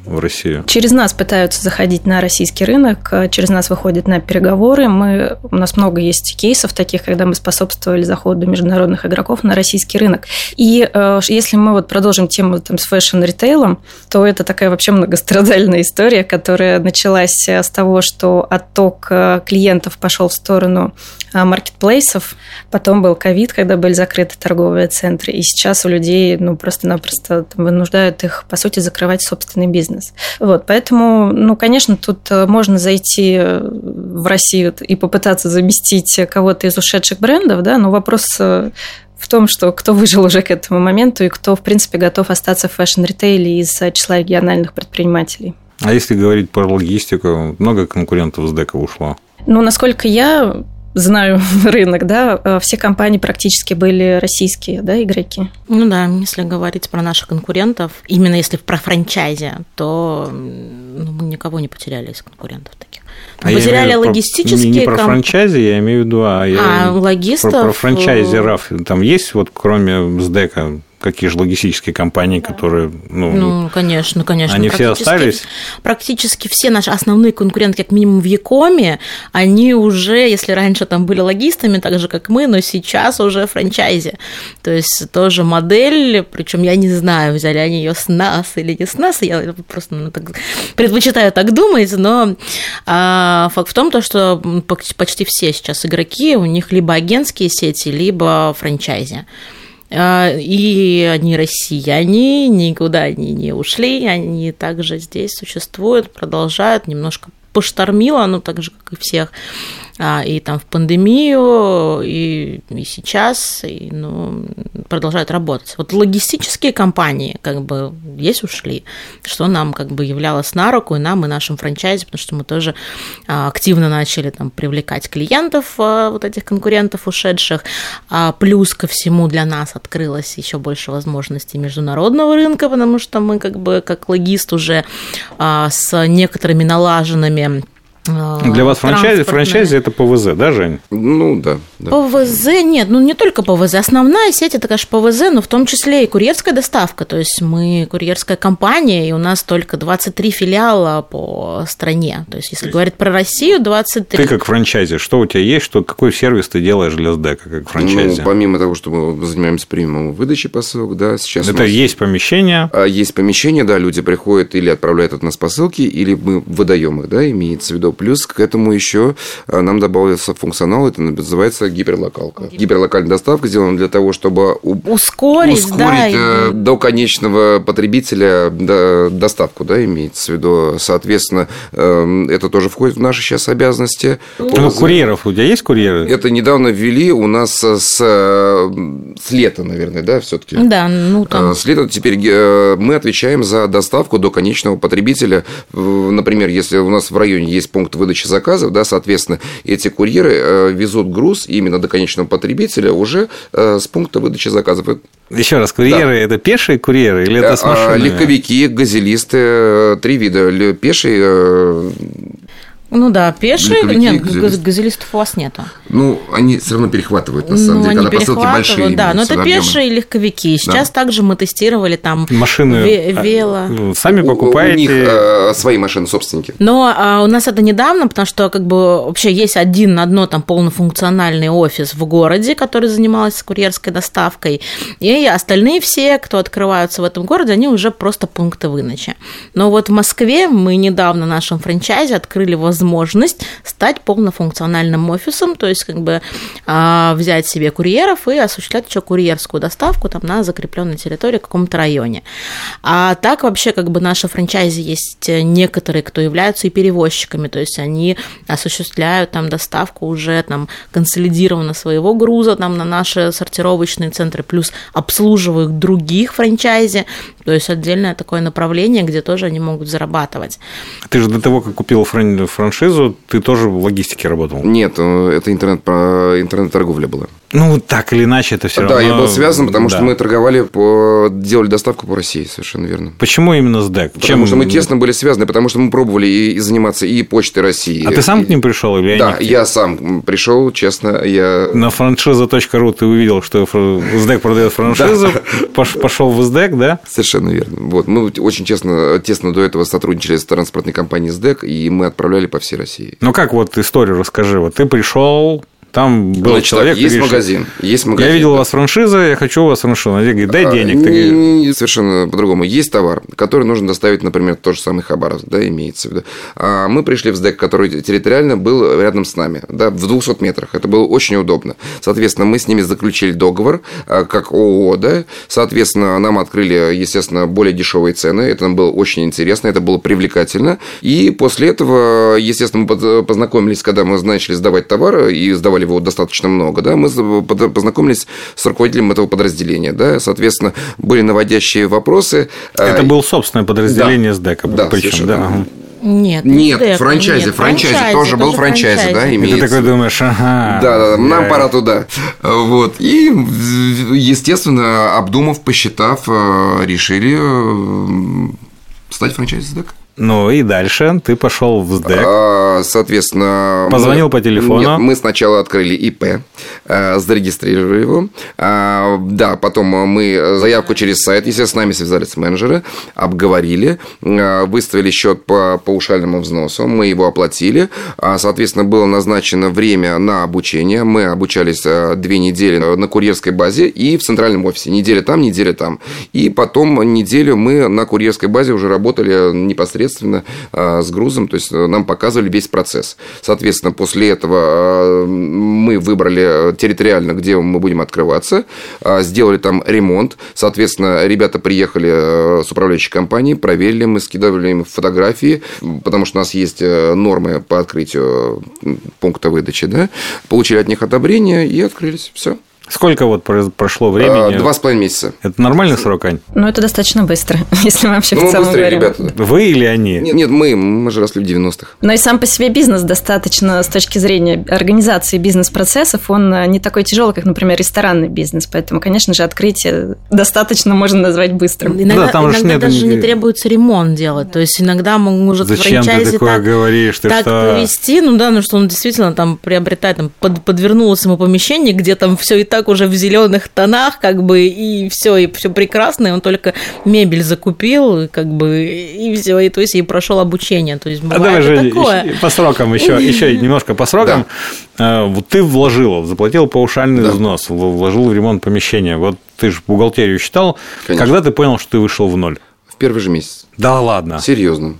в Россию? Через нас пытаются заходить на российский рынок, через нас выходят на переговоры. Мы, у нас много есть кейсов таких, когда мы способствовали заходу международных игроков на российский рынок. И э, если мы вот продолжим тему там, с fashion -ритейлом, то это такая вообще многострадальная история, которая началась с того, что отток э, клиентов пошел в сторону э, маркетплейсов, потом был ковид, когда были закрыты торговые центры, и сейчас у людей ну, просто-напросто вынуждают их, по сути, закрывать собственный бизнес бизнес. Вот, поэтому, ну, конечно, тут э, можно зайти э, в Россию и попытаться заместить кого-то из ушедших брендов, да, но вопрос э, в том, что кто выжил уже к этому моменту и кто, в принципе, готов остаться в фэшн-ритейле из числа региональных предпринимателей. А если говорить про логистику, много конкурентов СДЭКа ушло? Ну, насколько я знаю рынок, да, э, все компании практически были российские, да, игроки. Ну да, если говорить про наших конкурентов, именно если про франчайзи, то ну, мы никого не потеряли из конкурентов таких. А потеряли логистические... Не, не про комп... франчайзи, я имею в виду, а, я а логистов... про, про франчайзеров. Там есть вот кроме СДЭКа какие же логистические компании, которые, ну, ну конечно, конечно. Они все остались? Практически все наши основные конкуренты, как минимум в Якоме, они уже, если раньше там были логистами, так же, как мы, но сейчас уже франчайзи. То есть тоже модель, причем я не знаю, взяли они ее с нас или не с нас, я просто ну, так, предпочитаю так думать, но а, факт в том, то, что почти все сейчас игроки, у них либо агентские сети, либо франчайзи. А, и они россияне, никуда они не ушли, они также здесь существуют, продолжают немножко поштормило, ну, так же, как и всех, и там в пандемию, и, и сейчас, и, ну, продолжают работать. Вот логистические компании как бы есть ушли, что нам как бы являлось на руку, и нам, и нашим франчайзе, потому что мы тоже а, активно начали там привлекать клиентов, а, вот этих конкурентов ушедших, а плюс ко всему для нас открылось еще больше возможностей международного рынка, потому что мы как бы как логист уже с некоторыми налаженными а, Для вас франчайзи, франчайзи это ПВЗ, да, Жень? Ну, да, да. ПВЗ, нет, ну не только ПВЗ. Основная сеть это, конечно, ПВЗ, но в том числе и курьерская доставка. То есть мы курьерская компания, и у нас только 23 филиала по стране. То есть если говорить про Россию, 23. Ты как франчайзи, что у тебя есть, что, какой сервис ты делаешь для СДЭКа как франчайзи? Ну, помимо того, что мы занимаемся приемом выдачи посылок, да, сейчас Это нас... есть помещение? А, есть помещение, да, люди приходят или отправляют от нас посылки, или мы выдаем их, да, имеется в виду Плюс к этому еще э, нам добавился функционал, это называется гиперлокалка. Гиперлокальная доставка сделана для того, чтобы ускорить, ускорить да, э, до конечного потребителя доставку, да, имеется в виду. Соответственно, эм, это тоже входит в наши сейчас обязанности. Ну, курьеров, у тебя есть курьеры? Это недавно ввели у нас с, с лета, наверное, да, все-таки. Да, ну там. Э, с лета теперь мы отвечаем за доставку до конечного потребителя. Например, если у нас в районе есть пункт пункт выдачи заказов, да, соответственно, эти курьеры э, везут груз именно до конечного потребителя уже э, с пункта выдачи заказов. Еще раз, курьеры да. это пешие курьеры или это с а, машинами? Легковики, газелисты, э, три вида. Пешие, ну да, пешие. Нет, газелистов у вас нету. Ну, они все равно перехватывают, на самом ну, деле, когда посылки большие. Да, но это объемы. пешие легковики. Сейчас да. также мы тестировали там машины. А, вело. Ну, сами покупаете. У, у них э, свои машины, собственники. Но а, у нас это недавно, потому что как бы вообще есть один на одно там полнофункциональный офис в городе, который занимался курьерской доставкой. И остальные все, кто открываются в этом городе, они уже просто пункты выдачи. Но вот в Москве мы недавно в нашем франчайзе открыли возможность возможность стать полнофункциональным офисом, то есть как бы а, взять себе курьеров и осуществлять еще курьерскую доставку там на закрепленной территории в каком-то районе. А так вообще как бы наши франчайзи есть некоторые, кто являются и перевозчиками, то есть они осуществляют там доставку уже там консолидированно своего груза там на наши сортировочные центры, плюс обслуживают других франчайзи, то есть отдельное такое направление, где тоже они могут зарабатывать. Ты же до того, как купил франшизу, ты тоже в логистике работал? Нет, э, это интернет, интернет-торговля была. Ну, так или иначе, это все да, равно... Да, я был связан, потому да. что мы торговали, по... делали доставку по России, совершенно верно. Почему именно с ДЭК? Потому Чем... что мы тесно были связаны, потому что мы пробовали и, и заниматься и почтой России. А ты сам и... к ним пришел или Да, они... я сам пришел, честно, я... На франшиза.ру ты увидел, что СДЭК продает франшизу, пошел в СДЭК, да? Совершенно верно. Вот, мы очень тесно, тесно до этого сотрудничали с транспортной компанией СДЭК, и мы отправляли по всей России. Ну, как вот историю расскажи. Вот ты пришел, там был Значит, человек. есть говоришь, магазин. Есть магазин. Я видел да. у вас франшиза, я хочу у вас франшизу. Она говорит, дай а, денег. Ты говоришь... Совершенно по-другому. Есть товар, который нужно доставить, например, тот же самый Хабаровск, да, имеется в виду. А мы пришли в СДЭК, который территориально был рядом с нами, да, в 200 метрах. Это было очень удобно. Соответственно, мы с ними заключили договор, а, как ООО, да. Соответственно, нам открыли, естественно, более дешевые цены. Это нам было очень интересно, это было привлекательно. И после этого, естественно, мы познакомились, когда мы начали сдавать товар и сдавали его достаточно много, да, мы познакомились с руководителем этого подразделения, да, соответственно, были наводящие вопросы. Это а, было собственное подразделение да, СДЭКа, да, причем, да. Нет, нет, ДЭК, франчайзи, нет, франчайзи, франчайзи тоже был франчайзи, франчайзи, да, имеется. И ты такой думаешь, ага. Да, да, нам пора туда. Вот. И, естественно, обдумав, посчитав, э, решили э, стать франчайзи СДЭК. Ну и дальше ты пошел в СДЭК. А, соответственно... Позвонил мы... по телефону. Нет, мы сначала открыли ИП, а, зарегистрировали его. А, да, потом мы заявку через сайт, естественно, с нами связались менеджеры, обговорили, выставили счет по паушальному взносу, мы его оплатили. Соответственно, было назначено время на обучение. Мы обучались две недели на курьерской базе и в центральном офисе. Неделя там, неделя там. И потом неделю мы на курьерской базе уже работали непосредственно непосредственно а, с грузом, то есть э, нам показывали весь процесс. Соответственно, после этого а, мы выбрали территориально, где мы будем открываться, а, сделали там ремонт, соответственно, ребята приехали э, с управляющей компании, проверили, мы скидывали им фотографии, потому что у нас есть э, нормы по открытию пункта выдачи, да, получили от них одобрение и открылись. Все. Сколько вот прошло времени? А, два с половиной месяца. Это нормальный срок, Ань? Ну, это достаточно быстро, если мы вообще ну, в целом быстрее, говорим. ребята. Вы или они? Нет, нет, мы, мы же росли в 90-х. Но и сам по себе бизнес достаточно, с точки зрения организации бизнес-процессов, он э, не такой тяжелый, как, например, ресторанный бизнес. Поэтому, конечно же, открытие достаточно можно назвать быстрым. Иногда, да, там иногда нет даже ни... не требуется ремонт делать. То есть иногда может Зачем франчайзи ты такое так, говоришь? Ты так что? повести, ну да, ну что он действительно там приобретает, там, под, подвернулось ему помещение, где там все и так уже в зеленых тонах, как бы, и все, и все прекрасно, и он только мебель закупил, как бы, и все, и то есть и прошел обучение. То есть А бывает давай, и Женя, такое. еще- по срокам еще, еще немножко по срокам. Э, Вот ты вложил, заплатил паушальный Да. взнос, вложил в ремонт помещения. Вот ты же бухгалтерию считал. Конечно. Когда ты понял, что ты вышел в ноль? В первый же месяц. Да ладно. Серьезно.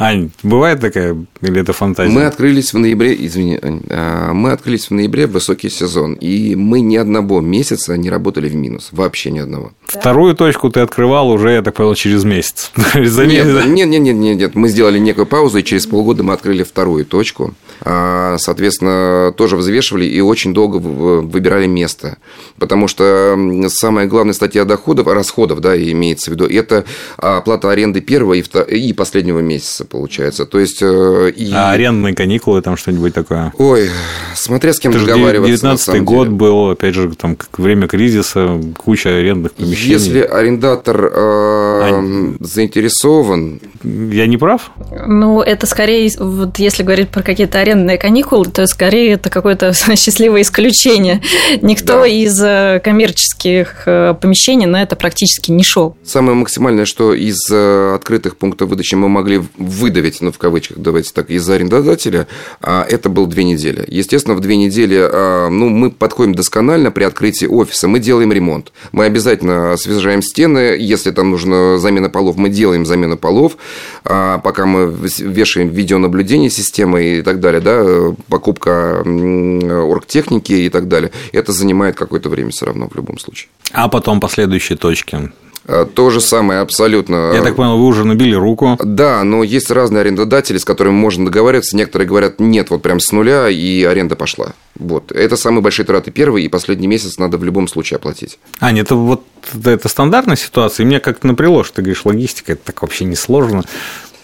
Ань, бывает такая или это фантазия? Мы открылись в ноябре, извини, а, мы открылись в ноябре в высокий сезон, и мы ни одного месяца не работали в минус, вообще ни одного. Вторую точку ты открывал уже, я так понял, через месяц. За Нет, нет, нет, нет, нет, нет, мы сделали некую паузу, и через полгода мы открыли вторую точку. А, Соответственно, тоже взвешивали и очень долго выбирали место, потому что самая главная статья доходов, расходов, да, имеется в виду, это оплата аренды первого и последнего месяца, получается. То есть э, и... А арендные каникулы, там что-нибудь такое? Ой, смотря с кем Это договариваться. на 19 самом год деле. был, опять же, там как время кризиса, куча арендных помещений. Если арендатор э, заинтересован, Я не прав? Ну, это скорее, вот если говорить про какие-то арендные каникулы, то скорее это какое-то счастливое исключение. Никто Да. из э, коммерческих э, помещений на это практически не шел. самое максимальное, что из э, открытых пунктов выдачи мы могли выдавить, ну, в кавычках, давайте так, из арендодателя, а, это было две недели. Естественно, в две недели а, ну, мы подходим досконально при открытии офиса, мы делаем ремонт. Мы обязательно освежаем стены, если там нужна замена полов, мы делаем замену полов, а, пока мы вешаем видеонаблюдение системы и так далее, да, покупка оргтехники и так далее. Это занимает какое-то время все равно в любом случае. А потом последующие точки. А, То же самое абсолютно. Я так понял, вы уже набили руку. Да, но есть разные арендодатели, с которыми можно договариваться. Некоторые говорят, нет, вот прям с нуля, и аренда пошла. Вот. Это самые большие траты первый, и последний месяц надо в любом случае оплатить. Аня, это вот это, это стандартная ситуация, и мне как-то напряло, что ты говоришь, логистика, это так вообще несложно.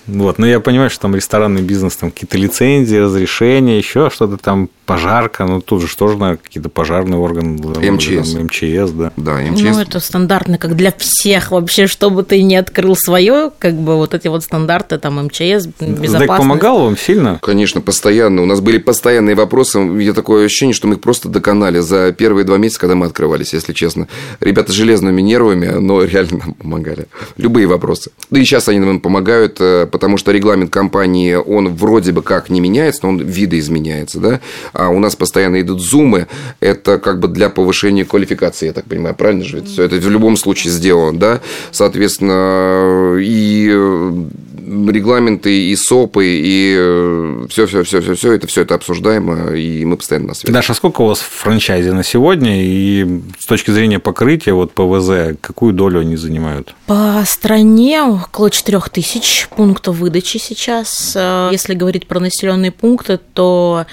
Вот, но я понимаю, что там ресторанный бизнес, там какие-то лицензии, разрешения, еще что-то там, пожарка, ну тут же что же надо, какие-то пожарные органы, МЧС. там, МЧС, да. Да, МЧС. Ну, это стандартно, как для всех вообще, чтобы ты не открыл свое, как бы вот эти вот стандарты, там, МЧС, безопасность. ЗЭК помогал вам сильно? Конечно, постоянно. У нас были постоянные вопросы. Я такое ощущение, что мы их просто доконали за первые два месяца, когда мы открывались, если честно. Ребята с железными нервами, но реально нам помогали. Любые вопросы. Да и сейчас они нам помогают, э, потому что регламент компании, он вроде бы как не меняется, но он видоизменяется, да. А у нас постоянно идут зумы. Это как бы для повышения квалификации, я так понимаю. Правильно же? Все это в любом случае сделано, да. Соответственно, и э, регламенты, и СОПы, и все, все, все, все, все это все это обсуждаемо, и мы постоянно на связи. Даша, а сколько у вас франчайзи на сегодня, и с точки зрения покрытия, вот ПВЗ, какую долю они занимают? По стране около 4000 пунктов выдачи сейчас. Э, Если говорить про населенные пункты, то э,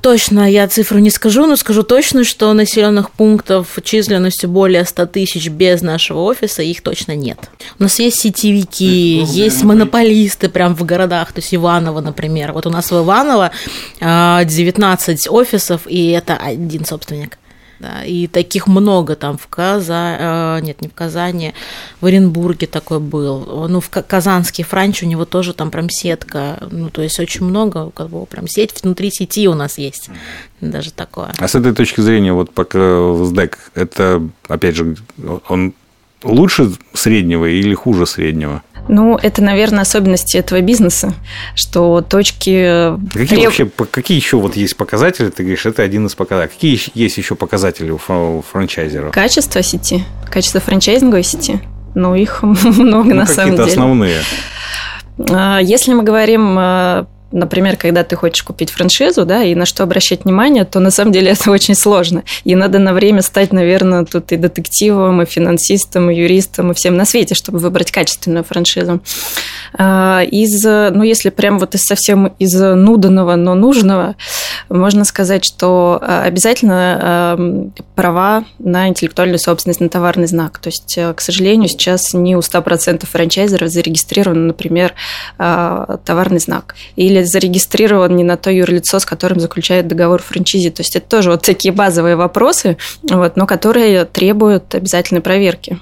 точно я цифру не скажу, но скажу точно, что населенных пунктов численностью более 100 тысяч без нашего офиса их точно нет. У нас есть сетевики, есть монополисты прям в городах, то есть Иваново, например. Вот у нас в Иваново э, 19 офисов, и это один собственник. Да, и таких много там в Казани, нет, не в Казани, в Оренбурге такой был. Ну, в Казанский франч у него тоже там прям сетка. Ну, то есть очень много, как бы прям сеть внутри сети у нас есть. Даже такое. А с этой точки зрения, вот пока СДЭК, это, опять же, он лучше среднего или хуже среднего? Ну, это, наверное, особенности этого бизнеса, что точки... Какие треб... вообще, какие еще вот есть показатели? Ты говоришь, это один из показателей. Какие есть еще показатели у франчайзеров? Качество сети, качество франчайзинговой сети. Ну, их много ну, на самом деле. Какие-то основные. А, если мы говорим а, Например, когда ты хочешь купить франшизу, да, и на что обращать внимание, то на самом деле это очень сложно. И надо на время стать, наверное, тут и детективом, и финансистом, и юристом, и всем на свете, чтобы выбрать качественную франшизу. А, из, ну, если прям вот из совсем из нуданного, но нужного, можно сказать, что а, обязательно права на интеллектуальную собственность, на товарный знак. То есть, э, к сожалению, сейчас не у 100% франчайзеров зарегистрирован, например, а, товарный знак. Или зарегистрирован не на то юрлицо, с которым заключает договор франчизи. То есть, это тоже вот такие базовые вопросы, вот, но которые требуют обязательной проверки.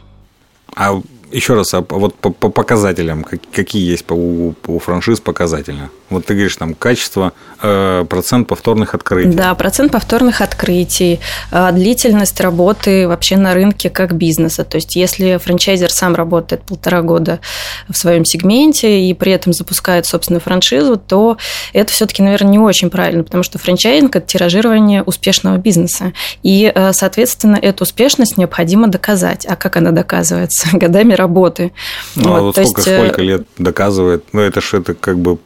А еще раз, а вот по, по показателям, какие есть у, у франшиз показатели? Вот ты говоришь, там, качество, э, процент повторных открытий. Да, процент повторных открытий, э, длительность работы вообще на рынке как бизнеса. То есть, если франчайзер сам работает полтора года в своем сегменте и при этом запускает собственную франшизу, то это все-таки, наверное, не очень правильно, потому что франчайзинг – это тиражирование успешного бизнеса. И, э, соответственно, эту успешность необходимо доказать. А как она доказывается? Годами работы. Ну, вот, вот сколько, есть... сколько лет доказывает? Ну, это же это как бы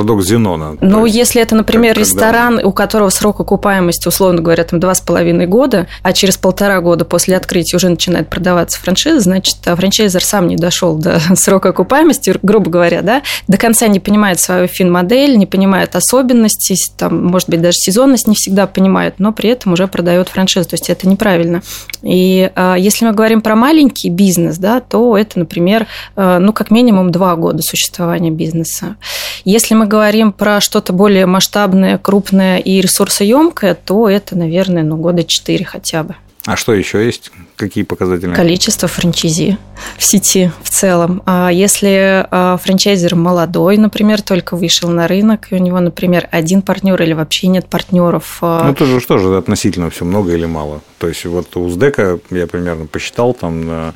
парадокс Зенона. Ну, есть, если это, например, как, ресторан, когда... у которого срок окупаемости, условно говоря, там два с половиной года, а через полтора года после открытия уже начинает продаваться франшиза, значит, а франчайзер сам не дошел до срока окупаемости, грубо говоря, да, до конца не понимает свою фин-модель, не понимает особенностей, там, может быть, даже сезонность не всегда понимает, но при этом уже продает франшизу. То есть это неправильно. И а, если мы говорим про маленький бизнес, да, то это, например, а, ну, как минимум два года существования бизнеса. Если мы говорим про что-то более масштабное, крупное и ресурсоемкое, то это, наверное, ну, года четыре хотя бы. А что еще есть? Какие показатели? Количество франчайзи в сети в целом. А если а, франчайзер молодой, например, только вышел на рынок, и у него, например, один партнер или вообще нет партнеров. А, ну, тоже что же относительно все много или мало? То есть, вот у СДЭКа, я примерно посчитал, там э,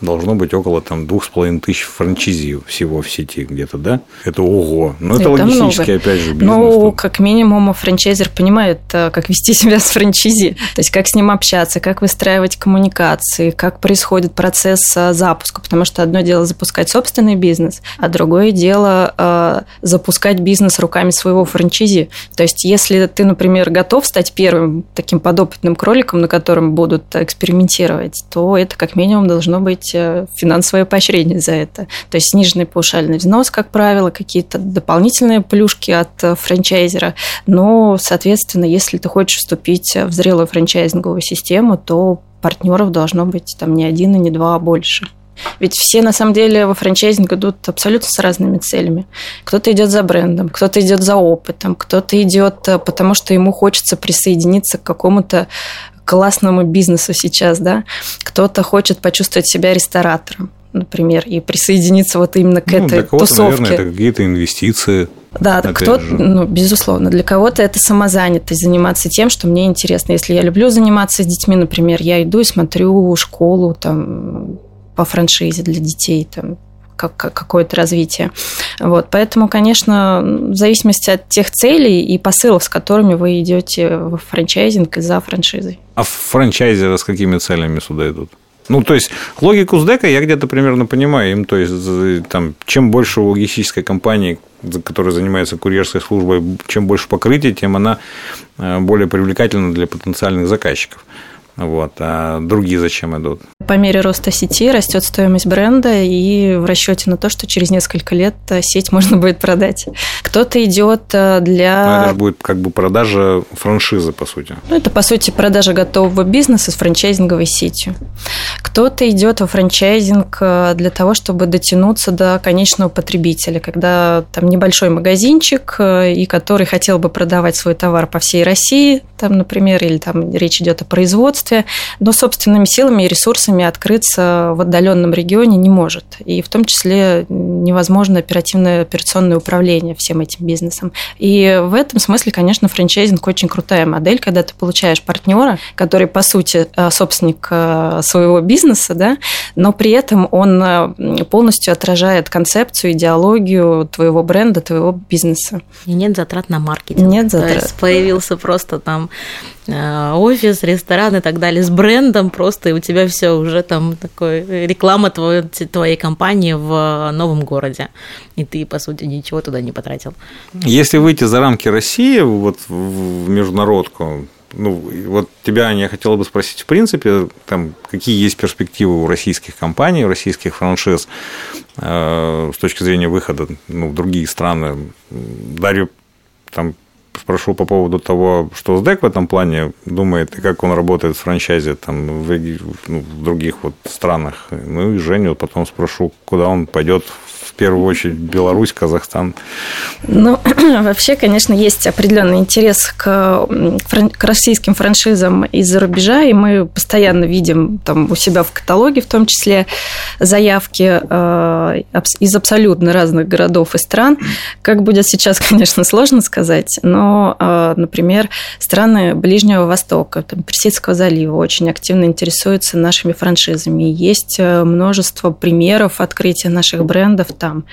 должно быть около там, двух с половиной тысяч франчайзи всего в сети где-то, да? Это ого. Ну, это, это логистически, много. опять же, бизнес. Ну, как минимум, франчайзер понимает, э, как вести себя с франчайзи. То есть, как с ним общаться, как выстраивать коммуникации, как происходит процесс э, запуска. Потому что одно дело запускать собственный бизнес, а другое дело э, запускать бизнес руками своего франчайзи. То есть, если ты, например, готов стать первым таким подопытным кроликом, на котором будут экспериментировать, то это как минимум должно быть э, финансовое поощрение за это. То есть, сниженный паушальный взнос, как правило, какие-то дополнительные плюшки от франчайзера. Но, соответственно, если ты хочешь вступить в зрелую франчайзинговую систему, то партнеров должно быть там не один и не два, а больше. Ведь все на самом деле во франчайзинг идут абсолютно с разными целями. Кто-то идет за брендом, кто-то идет за опытом, кто-то идет э, потому, что ему хочется присоединиться к какому-то классному бизнесу сейчас, да. Кто-то хочет почувствовать себя ресторатором например, и присоединиться вот именно к ну, этой для тусовке. Наверное, это какие-то инвестиции. Да, кто ну, безусловно, для кого-то это самозанятость, заниматься тем, что мне интересно. Если я люблю заниматься с детьми, например, я иду и смотрю школу там, по франшизе для детей, там, как, какое-то развитие. Вот, поэтому, конечно, в зависимости от тех целей и посылов, с которыми вы идете в франчайзинг и за франшизой. А франчайзеры с какими целями сюда идут? Ну, то есть, логику СДЭКа я где-то примерно понимаю. Им, то есть, там, чем больше у логистической компании, которая занимается курьерской службой, чем больше покрытия, тем она э, более привлекательна для потенциальных заказчиков. Вот. А другие зачем идут? По мере роста сети растет стоимость бренда и в расчете на то, что через несколько лет э, сеть можно будет продать. Кто-то идет э, для... Но это будет как бы продажа франшизы, по сути. Ну, это, по сути, продажа готового бизнеса с франчайзинговой сетью. Кто-то идет во франчайзинг для того, чтобы дотянуться до конечного потребителя, когда там небольшой магазинчик, и который хотел бы продавать свой товар по всей России, там, например, или там речь идет о производстве, но собственными силами и ресурсами открыться в отдаленном регионе не может. И в том числе невозможно оперативное операционное управление всем этим бизнесом. И в этом смысле, конечно, франчайзинг очень крутая модель, когда ты получаешь партнера, который, по сути, э, собственник э, своего бизнеса, да, но при этом он э, полностью отражает концепцию, идеологию твоего бренда, твоего бизнеса. И нет затрат на маркетинг. Нет затрат. То есть появился просто там офис, ресторан и так далее с брендом просто, и у тебя все уже там такой реклама твоей, твоей компании в новом городе, и ты, по сути, ничего туда не потратил. Если выйти за рамки России, вот в международку, ну, вот тебя я хотел бы спросить, в принципе, там, какие есть перспективы у российских компаний, у российских франшиз э, с точки зрения выхода ну, в другие страны. Дарью там спрошу по поводу того, что СДЭК в этом плане думает, и как он работает в франчайзе там, в, ну, в других вот странах. Ну и Женю потом спрошу, куда он пойдет первую очередь Беларусь, Казахстан? Ну, вообще, конечно, есть определенный интерес к, к российским франшизам из-за рубежа, и мы постоянно видим там у себя в каталоге, в том числе, заявки э, из абсолютно разных городов и стран. Как будет сейчас, конечно, сложно сказать, но, э, например, страны Ближнего Востока, там, Персидского залива очень активно интересуются нашими франшизами. Есть э, множество примеров открытия наших брендов там.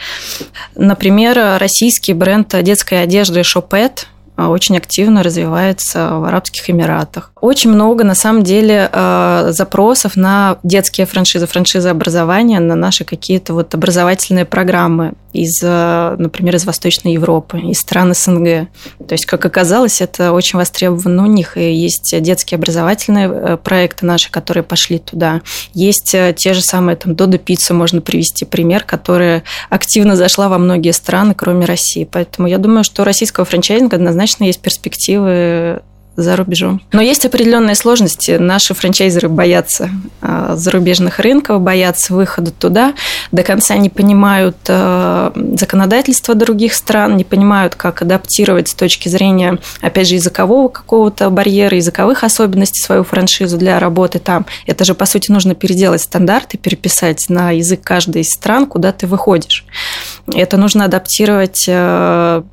Например, российский бренд детской одежды Шопет а, очень активно развивается в Арабских Эмиратах. Очень много, на самом деле, а, запросов на детские франшизы, франшизы образования, на наши какие-то вот образовательные программы из, а, например, из Восточной Европы, из стран СНГ. То есть, как оказалось, это очень востребовано у них. И есть детские образовательные э, проекты наши, которые пошли туда. Есть э, те же самые, там, Додо Пиццу можно привести пример, которая активно зашла во многие страны, кроме России. Поэтому я думаю, что российского франчайзинга однозначно есть перспективы за рубежом. Но есть определенные сложности. Наши франчайзеры боятся а, зарубежных рынков, боятся выхода туда, до конца не понимают а, законодательства других стран, не понимают, как адаптировать с точки зрения, опять же, языкового какого-то барьера, языковых особенностей свою франшизу для работы там. Это же, по сути, нужно переделать стандарты, переписать на язык каждой из стран, куда ты выходишь. Это нужно адаптировать а,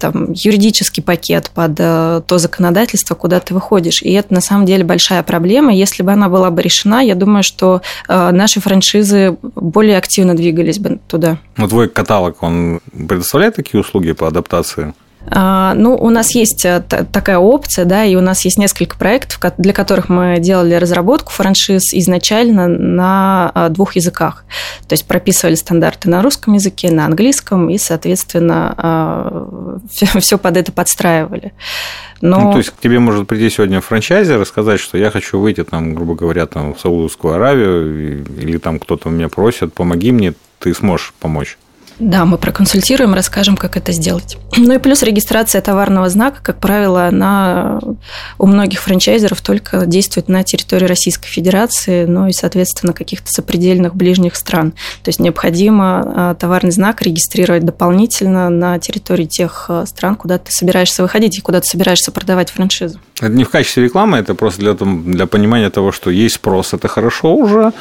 там, юридический пакет под э, то законодательство, куда ты выходишь. И это на самом деле большая проблема. Если бы она была бы решена, я думаю, что э, наши франшизы более активно двигались бы туда. Ну, твой каталог, он предоставляет такие услуги по адаптации? А, ну, у нас есть э, такая опция, да, и у нас есть несколько проектов, для которых мы делали разработку франшиз изначально на а, двух языках. То есть прописывали стандарты на русском языке, на английском, и, соответственно, все под это подстраивали. Но... Ну, то есть к тебе может прийти сегодня франчайзер и сказать, что я хочу выйти, там, грубо говоря, там, в Саудовскую Аравию, или там кто-то меня просит, помоги мне, ты сможешь помочь. Да, мы проконсультируем, расскажем, как это сделать. Ну и плюс регистрация товарного знака, как правило, она у многих франчайзеров только действует на территории Российской Федерации, ну и, соответственно, каких-то сопредельных ближних стран. То есть необходимо а, товарный знак регистрировать дополнительно на территории тех а, стран, куда ты собираешься выходить и куда ты собираешься продавать франшизу. Это не в качестве рекламы, это просто для, для понимания того, что есть спрос, это хорошо уже,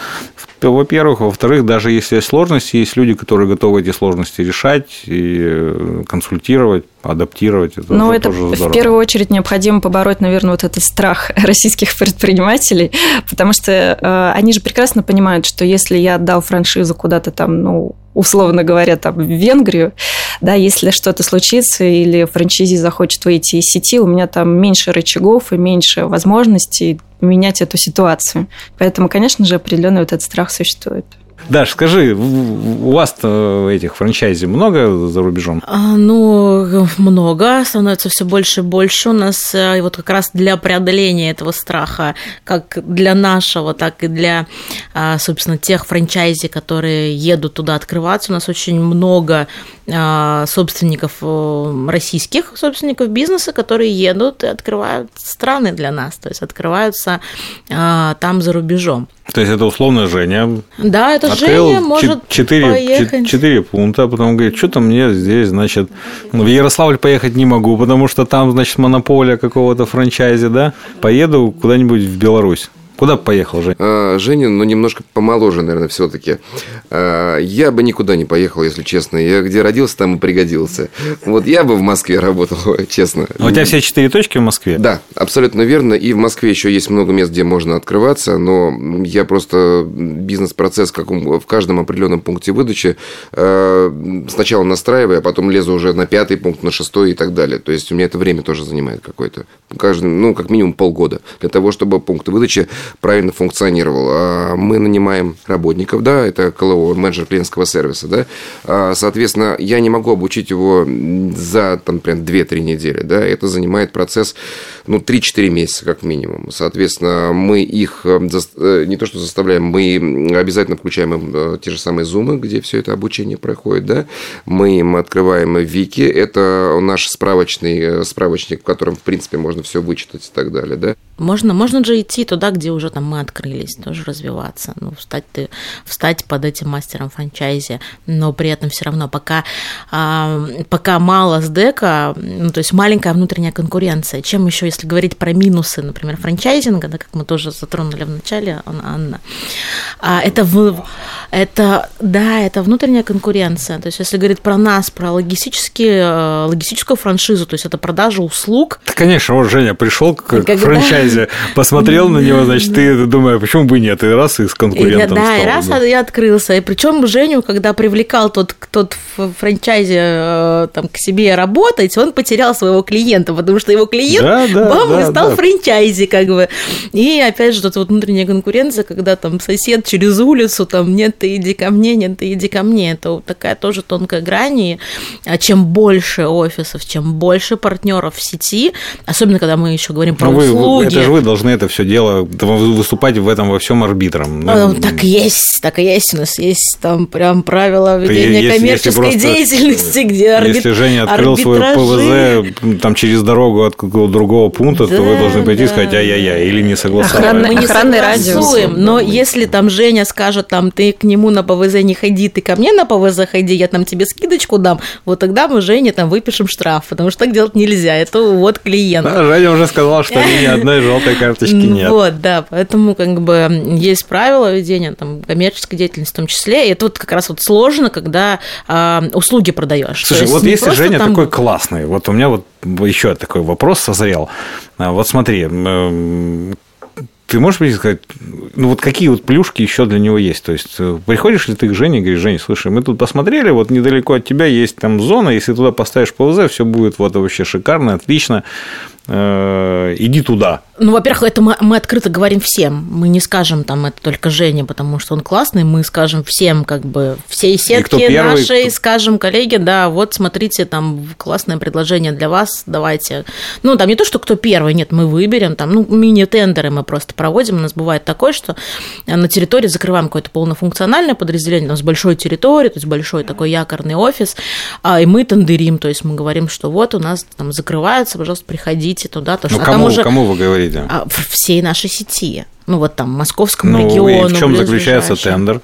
во-первых. Во-вторых, даже если есть сложности, есть люди, которые готовы эти сложности решать и э, консультировать, адаптировать. Это ну, это тоже в первую очередь необходимо побороть, наверное, вот этот страх российских предпринимателей, потому что э, они же прекрасно понимают, что если я отдал франшизу куда-то там, ну, условно говоря, там, в Венгрию, да, если что-то случится или франчайзи захочет выйти из сети, у меня там меньше рычагов и меньше возможностей менять эту ситуацию. Поэтому, конечно же, определенный вот этот страх существует. Даш, скажи, у вас этих франчайзи много за рубежом? А, ну, много, становится все больше и больше. У нас э, и вот как раз для преодоления этого страха, как для нашего, так и для, а, собственно, тех франчайзи, которые едут туда открываться, у нас очень много собственников э, российских собственников бизнеса, которые едут и открывают страны для нас, то есть открываются там за рубежом. То есть это условно Женя. Да, это Женя может 4, поехать. 4 пункта, а потом говорит, что-то мне здесь, значит, в Ярославль поехать не могу, потому что там, значит, монополия какого-то франчайзи, да, поеду куда-нибудь в Беларусь. Куда бы поехал, Жень? А, Женя, ну, немножко помоложе, наверное, все таки а, Я бы никуда не поехал, если честно. Я где родился, там и пригодился. Вот я бы в Москве работал, честно. А у тебя все четыре точки в Москве? Да, абсолютно верно. И в Москве еще есть много мест, где можно открываться, но я просто бизнес-процесс как в каждом определенном пункте выдачи а, сначала настраиваю, а потом лезу уже на пятый пункт, на шестой и так далее. То есть у меня это время тоже занимает какое-то. Каждый, ну, как минимум полгода для того, чтобы пункты выдачи правильно функционировал. А мы нанимаем работников, да, это КЛО, менеджер клиентского сервиса, да. А, соответственно, я не могу обучить его за, там, прям 2-3 недели, да. Это занимает процесс, ну, 3-4 месяца как минимум. Соответственно, мы их э, э, не то что заставляем, мы обязательно включаем им э, те же самые зумы, где все это обучение проходит, да. Мы им открываем Вики, это наш справочный справочник, в котором, в принципе, можно все вычитать и так далее, да. Можно, можно же идти туда, где уже там мы открылись, тоже развиваться, ну, встать, ты, встать под этим мастером франчайзи, но при этом все равно пока, а, пока мало с дека, ну, то есть маленькая внутренняя конкуренция. Чем еще, если говорить про минусы, например, франчайзинга, да, как мы тоже затронули в начале, Анна, а, это, в, это, да, это внутренняя конкуренция. То есть если говорить про нас, про логистические, э, логистическую франшизу, то есть это продажа услуг. Да, конечно, вот Женя пришел к Когда... франчайзе, посмотрел на него, значит, ты думаешь, почему бы нет, и раз и с конкурентом и, Да, стал, и раз да. я открылся. И причем Женю, когда привлекал тот, тот в франчайзе э, там, к себе работать, он потерял своего клиента, потому что его клиент да, да, бам, да, и стал да. франчайзи, как бы. И опять же, тут вот внутренняя конкуренция, когда там сосед через улицу, там, нет, ты иди ко мне, нет, ты иди ко мне. Это вот такая тоже тонкая грань. И а чем больше офисов, чем больше партнеров в сети, особенно когда мы еще говорим про Но ну, услуги. это же вы должны это все дело выступать в этом во всем арбитром. Ну, так и есть, так и есть. У нас есть там прям правила ведения если, коммерческой если деятельности, где арбит... Если Женя открыл свой ПВЗ там через дорогу от какого-то другого пункта, да, то вы должны пойти да. и сказать ай-яй-яй, или не согласовать. Охранный, мы не согласуем, но если там Женя скажет, там, ты к нему на ПВЗ не ходи, ты ко мне на ПВЗ ходи, я там тебе скидочку дам, вот тогда мы Жене там выпишем штраф, потому что так делать нельзя, это вот клиент. Да, Женя уже сказал, что ни одной желтой карточки нет. Вот, да, поэтому как бы есть правила ведения там коммерческой деятельности в том числе, и это вот как раз вот сложно, когда а, услуги продаешь. Слушай, вот если Женя там... такой классный, вот у меня вот еще такой вопрос созрел. А, вот смотри, ты можешь мне сказать, ну вот какие вот плюшки еще для него есть? То есть э, приходишь ли ты к Жене и говоришь, Женя, слушай, мы тут посмотрели, вот недалеко от тебя есть там зона, если туда поставишь ПВЗ, все будет вот вообще шикарно, отлично. Э, иди туда. Ну, во-первых, это мы, мы открыто говорим всем. Мы не скажем там это только Жене, потому что он классный. Мы скажем всем, как бы, всей сетке первый, нашей, кто... скажем коллеге, да, вот смотрите, там классное предложение для вас, давайте. Ну, там не то, что кто первый, нет, мы выберем, там, ну, мини-тендеры мы просто проводим. У нас бывает такое, что на территории закрываем какое-то полнофункциональное подразделение, у нас большой территории, то есть большой такой якорный офис, а, и мы тендерим, то есть мы говорим, что вот у нас там закрывается, пожалуйста, приходите туда. То, ну, что, а кому, уже, кому вы говорите? А, всей нашей сети. Ну, вот там, московскому ну, региону. И в чем заключается тендер?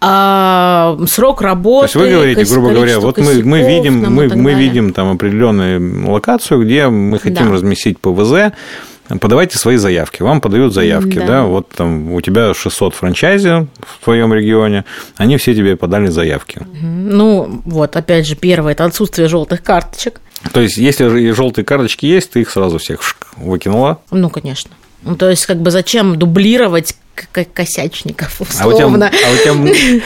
А, срок работы. То есть вы говорите, грубо говоря, вот мы, мы видим, мы, мы видим там определенную локацию, где мы хотим да. разместить ПВЗ, подавайте свои заявки. Вам подают заявки, да. да, вот там у тебя 600 франчайзи в твоем регионе, они все тебе подали заявки. Ну, вот, опять же, первое – это отсутствие желтых карточек. То есть, если желтые карточки есть, ты их сразу всех выкинула? Ну, конечно. Ну, то есть, как бы зачем дублировать как косячников, условно. А у тебя, а у тебя...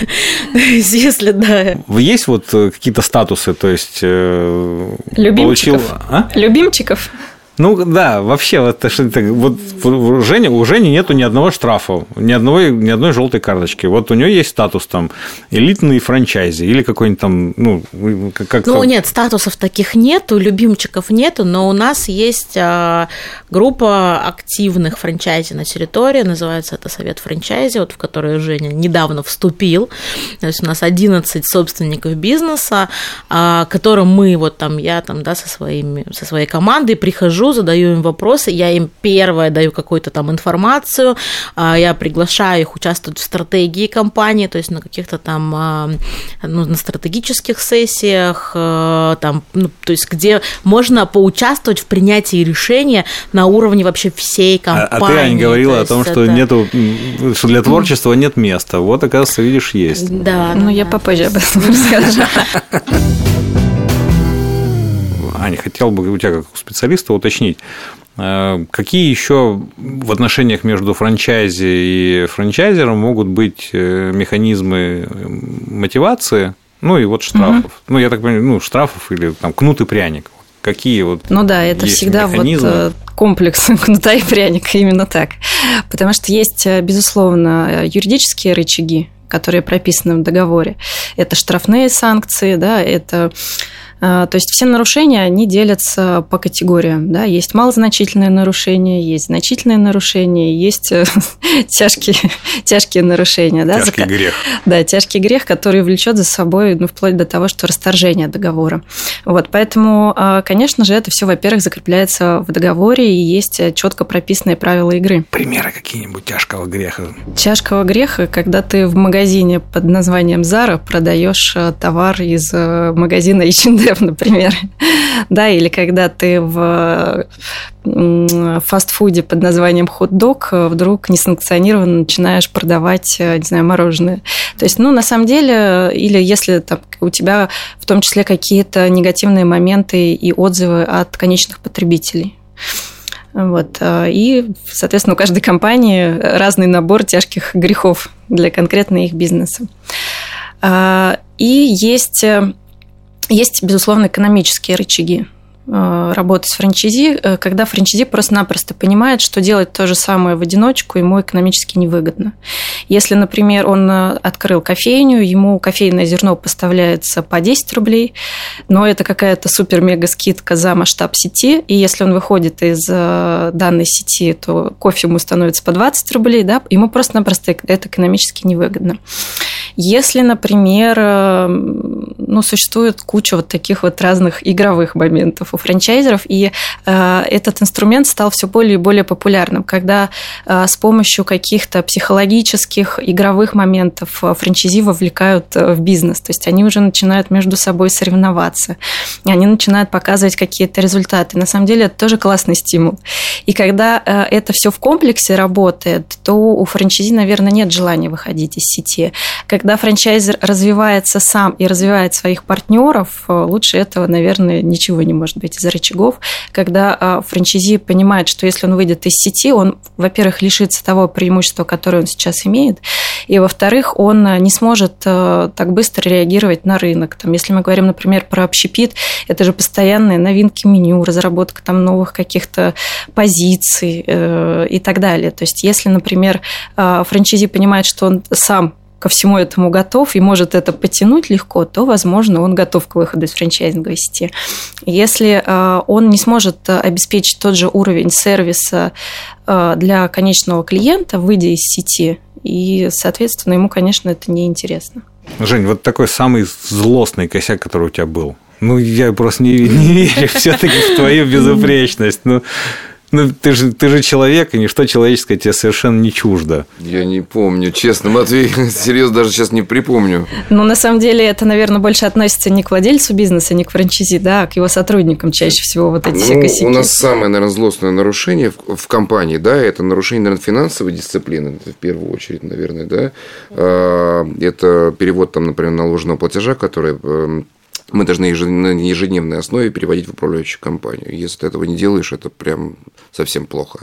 если да. Есть вот э, какие-то статусы, то есть э, Любимчиков. Получил... А? Любимчиков. Ну да, вообще, вот, вот у Жени, у Жени нету ни одного штрафа, ни одной, ни одной желтой карточки. Вот у нее есть статус там элитный франчайзи или какой-нибудь там, ну, как Ну нет, статусов таких нету, любимчиков нету, но у нас есть а, группа активных франчайзи на территории, называется это Совет франчайзи, вот в который Женя недавно вступил. То есть у нас 11 собственников бизнеса, а, которым мы, вот там, я там, да, со, своими, со своей командой прихожу, задаю им вопросы, я им первое даю какую-то там информацию, а, я приглашаю их участвовать в стратегии компании, то есть на каких-то там, а, ну, на стратегических сессиях, там, ну, то есть где можно поучаствовать в принятии решения на уровне вообще всей компании. А, а ты, Аня, говорила о том, это... что нету, что для творчества нет места. Вот, оказывается, видишь, есть. Да. Ну, я попозже об этом расскажу. Аня, хотел бы у тебя как у специалиста уточнить, э, какие еще в отношениях между франчайзи и франчайзером могут быть э, механизмы мотивации, ну и вот штрафов. Угу. Ну, я так понимаю, ну, штрафов или там кнут и пряник. Какие вот Ну да, это всегда механизмы? вот э, комплекс кнута и пряника, именно так. Потому что есть, безусловно, юридические рычаги, которые прописаны в договоре. Это штрафные санкции, да, это то есть все нарушения, они делятся по категориям. Да? Есть малозначительные нарушения, есть значительные нарушения, есть э, тяжкие, тяжкие нарушения. Да? Тяжкий грех. Да, тяжкий грех, который влечет за собой ну, вплоть до того, что расторжение договора. Вот, поэтому, а, конечно же, это все, во-первых, закрепляется в договоре и есть четко прописанные правила игры. Примеры какие-нибудь тяжкого греха? Тяжкого греха, когда ты в магазине под названием Zara продаешь э, товар из э, магазина H&M H&M, например. да, или когда ты в фастфуде под названием хот-дог вдруг несанкционированно начинаешь продавать, не знаю, мороженое. То есть, ну, на самом деле, или если там, у тебя в том числе какие-то негативные моменты и отзывы от конечных потребителей. Вот. И, соответственно, у каждой компании разный набор тяжких грехов для конкретно их бизнеса. И есть есть, безусловно, экономические рычаги работы с франчайзи, э, когда франчайзи просто-напросто понимает, что делать то же самое в одиночку ему экономически невыгодно. Если, например, он э, открыл кофейню, ему кофейное зерно поставляется по 10 рублей, но это какая-то супер-мега скидка за масштаб сети, и если он выходит из данной сети, то кофе ему становится по 20 рублей, да, ему просто-напросто это экономически невыгодно. Если, например, э, ну, существует куча вот таких вот разных игровых моментов у франчайзеров, и э, этот инструмент стал все более и более популярным, когда э, с помощью каких-то психологических игровых моментов франчайзи вовлекают в бизнес, то есть они уже начинают между собой соревноваться, они начинают показывать какие-то результаты. На самом деле это тоже классный стимул. И когда это все в комплексе работает, то у франчайзи, наверное, нет желания выходить из сети. Когда когда франчайзер развивается сам и развивает своих партнеров, э, лучше этого, наверное, ничего не может быть из рычагов. Когда э, франчайзи понимает, что если он выйдет из сети, он, во-первых, лишится того преимущества, которое он сейчас имеет, и, во-вторых, он э, не сможет так быстро реагировать на рынок. Там, если мы говорим, например, про общепит, это же постоянные новинки меню, разработка там новых каких-то позиций и так далее. То есть, если, например, франчайзи понимает, что он сам ко всему этому готов и может это потянуть легко, то, возможно, он готов к выходу из франчайзинговой сети. Если э, он не сможет э, обеспечить тот же уровень сервиса э, для конечного клиента, выйдя из сети, и, соответственно, ему, конечно, это неинтересно. Жень, вот такой самый злостный косяк, который у тебя был. Ну, я просто не, не верю все-таки в твою безупречность. Ну, ну, ты же, ты же человек, и ничто человеческое тебе совершенно не чуждо. Я не помню, честно, Матвей, серьезно, даже сейчас не припомню. Ну, на самом деле, это, наверное, больше относится не к владельцу бизнеса, не к франчизи, да, а к его сотрудникам чаще всего вот эти ну, все косяки. У нас самое, наверное, злостное нарушение в, в компании, да, это нарушение, наверное, финансовой дисциплины, в первую очередь, наверное, да. А, это перевод, там, например, наложенного платежа, который эм, мы должны на ежедневной основе переводить в управляющую компанию. Если ты этого не делаешь, это прям совсем плохо.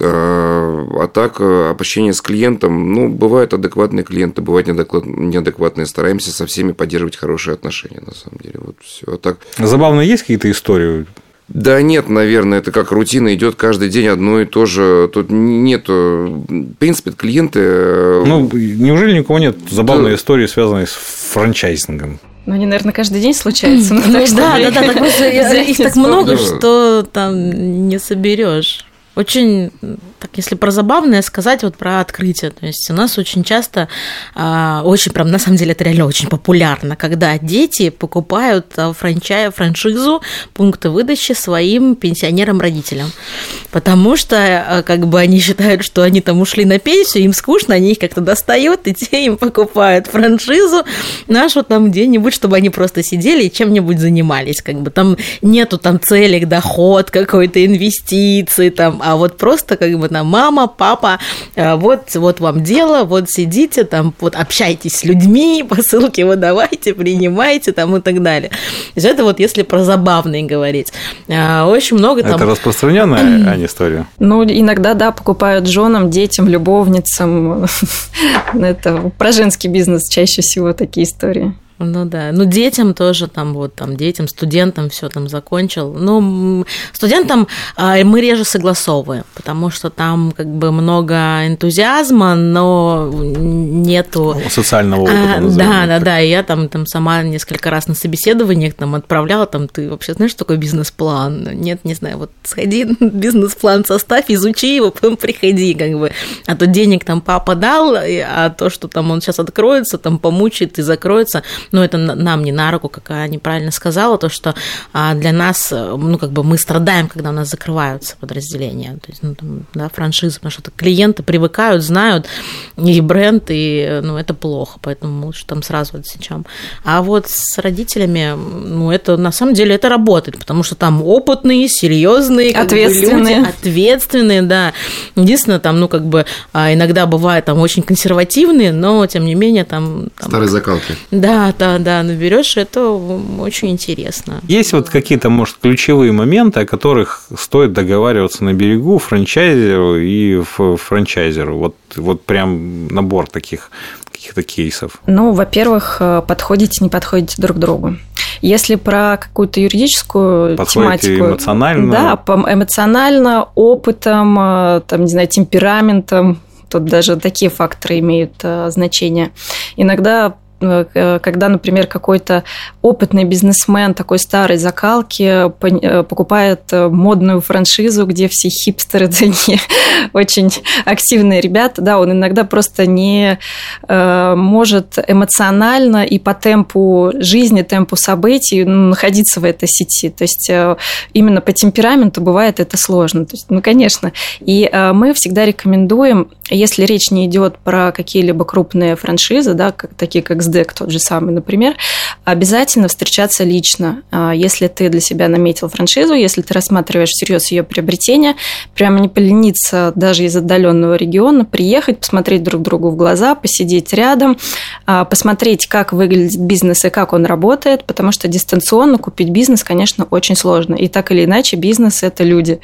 А, а так, общение с клиентом, ну, бывают адекватные клиенты, бывают неадекватные. Стараемся со всеми поддерживать хорошие отношения, на самом деле. Вот все. А так... Забавно, есть какие-то истории Да нет, наверное, это как рутина идет каждый день одно и то же. Тут нет, в принципе, клиенты. Э, ну, неужели никого нет забавной да. истории, связанной с франчайзингом? Ну, они, наверное, каждый день случаются. Ну, да, да, да, их так много, что там не соберешь. Очень так, если про забавное сказать, вот про открытие. То есть у нас очень часто, а, очень прям, на самом деле, это реально очень популярно, когда дети покупают а, франчай, франшизу пункты выдачи своим пенсионерам-родителям. Потому что а, как бы они считают, что они там ушли на пенсию, им скучно, они их как-то достают, и те им покупают франшизу нашу там где-нибудь, чтобы они просто сидели и чем-нибудь занимались. Как бы там нету там цели, доход какой-то, инвестиции, там, а вот просто как бы там мама, папа, э, вот, вот вам дело, вот сидите там, вот общайтесь с людьми, посылки выдавайте, принимайте там и так далее. То есть это вот если про забавные говорить. Э, очень много там... Это распространенная, Аня, история? Ну, иногда, да, покупают женам, детям, любовницам. Это про женский бизнес чаще всего такие истории. Ну да, ну детям тоже там вот там детям, студентам все там закончил. Ну студентам а, мы реже согласовываем, потому что там как бы много энтузиазма, но нету социального опыта. А, да, да, да. И я там там сама несколько раз на собеседованиях там отправляла, там ты вообще знаешь, что такое бизнес-план? Нет, не знаю, вот сходи бизнес-план составь, изучи его, потом приходи, как бы. А то денег там папа дал, а то, что там он сейчас откроется, там помучает и закроется но это нам не на руку, как Аня правильно сказала, то, что а, для нас, ну, как бы мы страдаем, когда у нас закрываются подразделения, то есть, ну, там, да, франшизы, потому что клиенты привыкают, знают и бренд, и, ну, это плохо, поэтому лучше там сразу отсечем. А вот с родителями, ну, это, на самом деле, это работает, потому что там опытные, серьезные, ответственные. люди, ответственные, да. Единственное, там, ну, как бы, а, иногда бывает там очень консервативные, но, тем не менее, там... там Старые закалки. Да, да, да, наберешь, это очень интересно. Есть вот какие-то, может, ключевые моменты, о которых стоит договариваться на берегу франчайзеру и франчайзеру? Вот, вот прям набор таких каких-то кейсов? Ну, во-первых, э, подходите, не подходите друг к другу. Если про какую-то юридическую Подходите тематику... эмоционально? Да, эмоционально, опытом, э, там, не знаю, темпераментом, тут даже такие факторы имеют э, значение. Иногда когда, например, какой-то опытный бизнесмен такой старой закалки э, покупает э, модную франшизу, где все хипстеры такие очень активные ребята, да, он иногда просто не может эмоционально и по темпу жизни, темпу событий ну, находиться в этой сети. То есть именно по темпераменту бывает это сложно. То есть, ну, конечно. И мы всегда рекомендуем, если речь не идет про какие-либо крупные франшизы, да, такие как СДЭК тот же самый, например, обязательно встречаться лично. А, если ты для себя наметил франшизу, если ты рассматриваешь всерьез ее приобретение, прямо не полениться даже из отдаленного региона, приехать, посмотреть друг другу в глаза, посидеть рядом, а, посмотреть, как выглядит бизнес и как он работает, потому что дистанционно купить бизнес, конечно, очень сложно. И так или иначе, бизнес – это люди.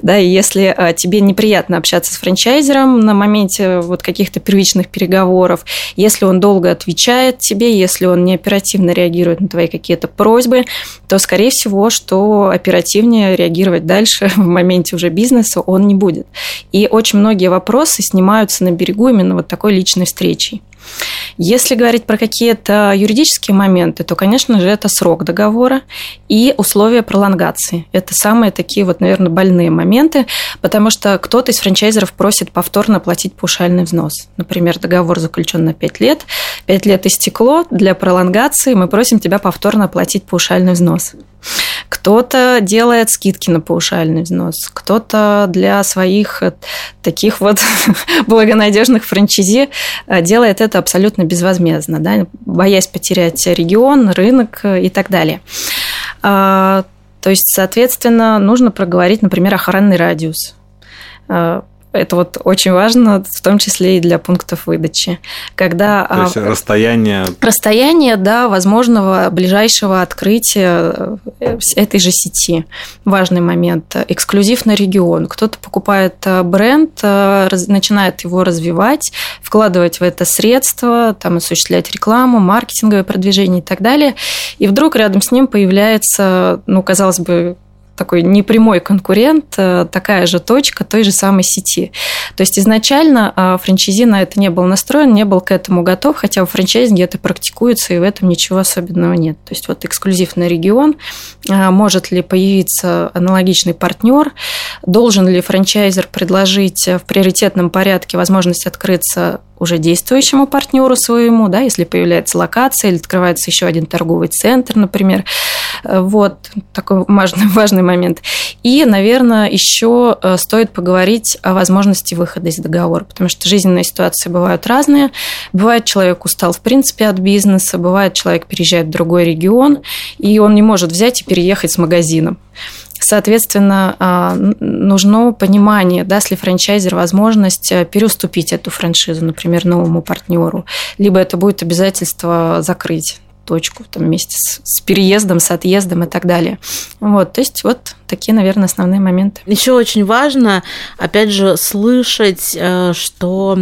Да, и если а, тебе неприятно общаться с франчайзером на моменте вот каких-то первичных переговоров, если он долго отвечает тебе, если он не оперативно реагирует на твои какие-то просьбы, то, скорее всего, что оперативнее реагировать дальше в моменте уже бизнеса он не будет. И очень многие вопросы снимаются на берегу именно вот такой личной встречей. Если говорить про какие-то юридические моменты, то, конечно же, это срок договора и условия пролонгации. Это самые такие вот, наверное, больные моменты, потому что кто-то из франчайзеров просит повторно платить паушальный взнос. Например, договор заключен на 5 лет, 5 лет истекло, для пролонгации мы просим тебя повторно оплатить паушальный взнос. Кто-то делает скидки на паушальный взнос, кто-то для своих э, таких вот благонадежных франчизи э, делает это абсолютно безвозмездно, да, боясь потерять регион, рынок э, и так далее. А, то есть, соответственно, нужно проговорить, например, охранный радиус это вот очень важно, в том числе и для пунктов выдачи. Когда То есть а, расстояние... Расстояние, да, возможного ближайшего открытия э, этой же сети. Важный момент. Эксклюзив на регион. Кто-то покупает э, бренд, э, начинает его развивать, вкладывать в это средства, там осуществлять рекламу, маркетинговое продвижение и так далее. И вдруг рядом с ним появляется, ну, казалось бы, такой непрямой конкурент, э, такая же точка той же самой сети. То есть изначально э, франчайзи на это не был настроен, не был к этому готов, хотя в франчайзинге это практикуется, и в этом ничего особенного нет. То есть вот эксклюзивный регион, э, может ли появиться аналогичный партнер, должен ли франчайзер предложить в приоритетном порядке возможность открыться уже действующему партнеру своему, да, если появляется локация или открывается еще один торговый центр, например. Вот такой важный, важный момент. И, наверное, еще э, стоит поговорить о возможности выхода из договора, потому что жизненные ситуации бывают разные. Бывает, человек устал, в принципе, от бизнеса, бывает, человек переезжает в другой регион, и он не может взять и переехать с магазином. Соответственно, а, нужно понимание, даст ли франчайзер возможность э, переуступить эту франшизу, например, новому партнеру, либо это будет обязательство закрыть точку там, вместе с, с переездом, с отъездом и так далее. Вот, то есть вот такие, наверное, основные моменты. Еще очень важно, опять же, слышать, э, что,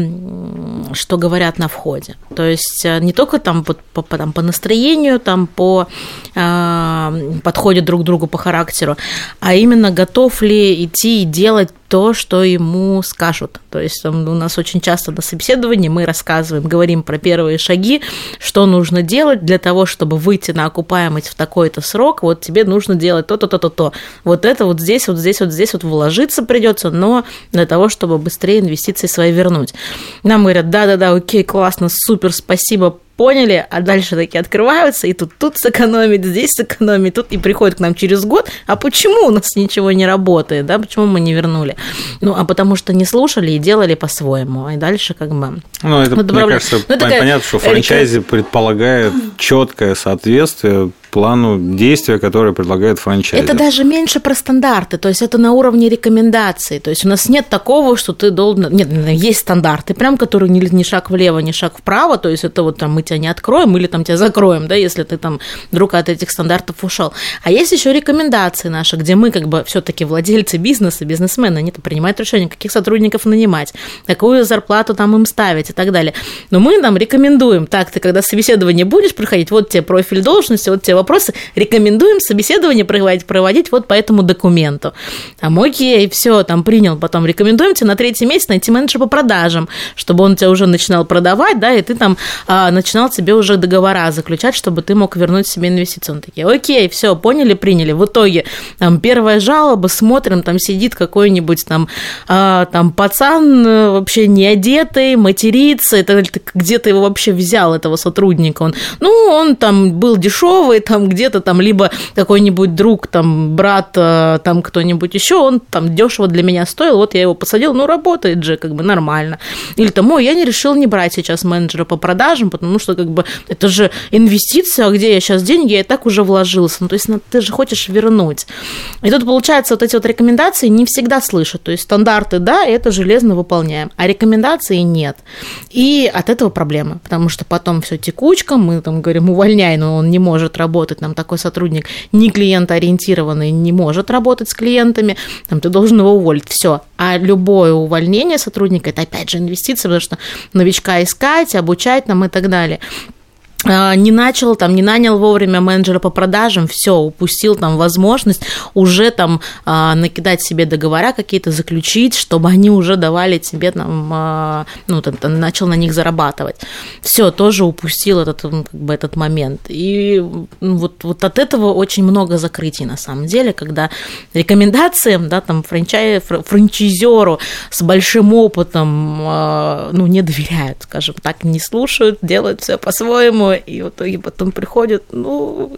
что говорят на входе. То есть э, не только там по, по, там, по настроению, там по э, подходят друг к другу по характеру, а именно готов ли идти и делать то, что ему скажут. То есть у нас очень часто на собеседовании мы рассказываем, говорим про первые шаги, что нужно делать для того, чтобы выйти на окупаемость в такой-то срок, вот тебе нужно делать то-то, то-то, то. Вот это вот здесь, вот здесь, вот здесь вот вложиться придется, но для того, чтобы быстрее инвестиции свои вернуть. Нам говорят, да-да-да, окей, классно, супер, спасибо, поняли, а дальше такие открываются, и тут тут сэкономить, здесь сэкономить, тут и приходит к нам через год, а почему у нас ничего не работает, да, почему мы не вернули? Ну, а потому что не слушали и делали по-своему, и дальше как бы... Ну, это, мне кажется, ну, понятно, что франчайзи предполагает четкое соответствие плану действия, которое предлагает франчайзер. Это даже меньше про стандарты, то есть это на уровне рекомендаций. То есть у нас нет такого, что ты должен... Нет, есть стандарты, прям, которые ни, ни шаг влево, ни шаг вправо, то есть это вот там мы тебя не откроем или там тебя закроем, да, если ты там вдруг от этих стандартов ушел. А есть еще рекомендации наши, где мы как бы все-таки владельцы бизнеса, бизнесмены, они принимают решение, каких сотрудников нанимать, какую зарплату там им ставить и так далее. Но мы нам рекомендуем, так, ты когда собеседование будешь проходить, вот тебе профиль должности, вот тебе вопросы, рекомендуем собеседование проводить, проводить вот по этому документу. Там, окей, все, там принял, потом рекомендуем тебе на третий месяц найти менеджера по продажам, чтобы он тебя уже начинал продавать, да, и ты там а, начинал тебе уже договора заключать, чтобы ты мог вернуть себе инвестиции. Он такие, окей, все, поняли, приняли. В итоге там первая жалоба, смотрим, там сидит какой-нибудь там, а, там пацан э, вообще не одетый, матерится, это где ты его вообще взял, этого сотрудника? Он, ну, он там был дешевый, там где-то там либо какой-нибудь друг, там брат, э, там кто-нибудь еще, он там дешево для меня стоил, вот я его посадил, ну работает же как бы нормально. Или там, ой, я не решил не брать сейчас менеджера по продажам, потому что как бы это же инвестиция, а где я сейчас деньги, я и так уже вложился, ну то есть ну, ты же хочешь вернуть. И тут получается вот эти вот рекомендации не всегда слышат, то есть стандарты, да, это железно выполняем, а рекомендации нет. И от этого проблемы, потому что потом все текучка, мы там говорим, увольняй, но он не может работать, нам такой сотрудник не клиентоориентированный, не может работать с клиентами, там, ты должен его уволить, все. А любое увольнение сотрудника – это опять же инвестиция, потому что новичка искать, обучать нам и так далее. А, не начал, там, не нанял вовремя менеджера по продажам, все, упустил там возможность уже там а, накидать себе договора какие-то, заключить, чтобы они уже давали тебе там, а, ну, там, начал на них зарабатывать. Все, тоже упустил этот, как бы, этот момент. И вот, вот от этого очень много закрытий на самом деле, когда рекомендации, да, там, франчай, франчайзеру с большим опытом, ну, не доверяют, скажем так, не слушают, делают все по-своему, и в итоге потом приходят, ну,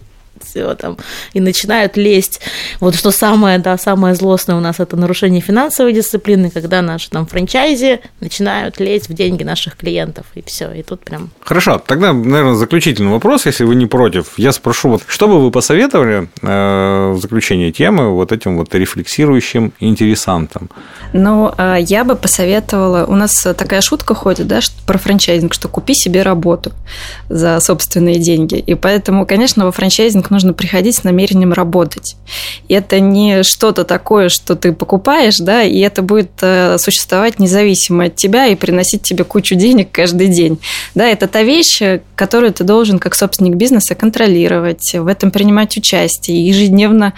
все там, и начинают лезть. Вот что самое, да, самое злостное у нас это нарушение финансовой дисциплины, когда наши там франчайзи начинают лезть в деньги наших клиентов, и все, и тут прям... Хорошо, тогда, наверное, заключительный вопрос, если вы не против. Я спрошу, вот что бы вы посоветовали э, в заключении темы вот этим вот рефлексирующим интересантам? Ну, э, я бы посоветовала, у нас такая шутка ходит, да, про франчайзинг, что купи себе работу за собственные деньги, и поэтому, конечно, во франчайзинг во-первых, нужно приходить с намерением работать. И это не что-то такое, что ты покупаешь, да, и это будет э, существовать независимо от тебя и приносить тебе кучу денег каждый день. Да, это та вещь, которую ты должен как собственник бизнеса контролировать, в этом принимать участие, ежедневно,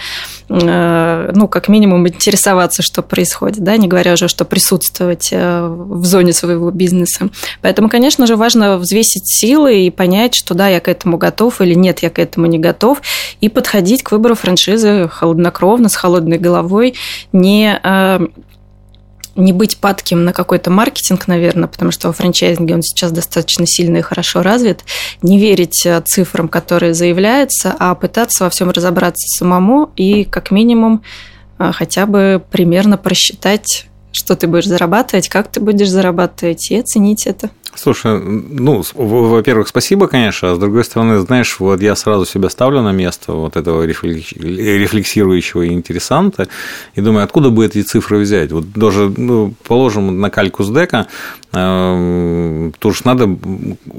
э, ну, как минимум, интересоваться, что происходит, да, не говоря уже, что присутствовать э, в зоне своего бизнеса. Поэтому, конечно же, важно взвесить силы и понять, что да, я к этому готов или нет, я к этому не готов, и подходить к выбору франшизы холоднокровно, с холодной головой, не э, не быть падким на какой-то маркетинг, наверное, потому что во франчайзинге он сейчас достаточно сильно и хорошо развит, не верить э, цифрам, которые заявляются, а пытаться во всем разобраться самому и как минимум э, хотя бы примерно просчитать, что ты будешь зарабатывать, как ты будешь зарабатывать, и оценить это. Слушай, ну, во-первых, спасибо, конечно, а с другой стороны, знаешь, вот я сразу себя ставлю на место вот этого рефлексирующего интересанта и думаю, откуда бы эти цифры взять? Вот даже, ну, положим на кальку с дека, э, то уж надо...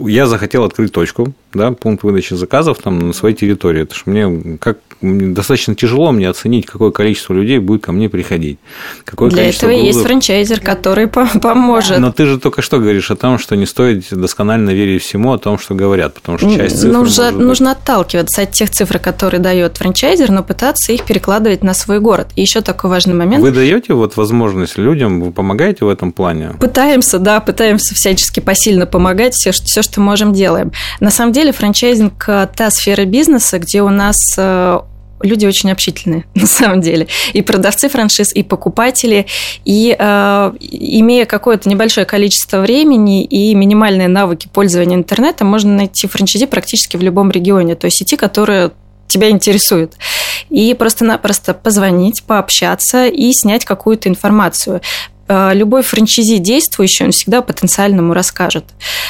Я захотел открыть точку, да, пункт выдачи заказов там на своей территории. Это же мне как достаточно тяжело мне оценить, какое количество людей будет ко мне приходить. Какое Для этого было... есть франчайзер, который поможет. Но ты же только что говоришь о том, что не стоит досконально верить всему о том, что говорят, потому что часть цифр... Нужно, нужно отталкиваться от тех цифр, которые дает франчайзер, но пытаться их перекладывать на свой город. И еще такой важный момент. Вы даете вот возможность людям, вы помогаете в этом плане? Пытаемся, да, пытаемся всячески посильно помогать, все, все что можем, делаем. На самом деле франчайзинг – та сфера бизнеса, где у нас э, люди очень общительные, на самом деле. И продавцы франшиз, и покупатели. И э, имея какое-то небольшое количество времени и минимальные навыки пользования интернетом, можно найти франчайзи практически в любом регионе, той сети, которая тебя интересует. И просто-напросто позвонить, пообщаться и снять какую-то информацию. Э, любой франчайзи действующий, он всегда потенциальному расскажет.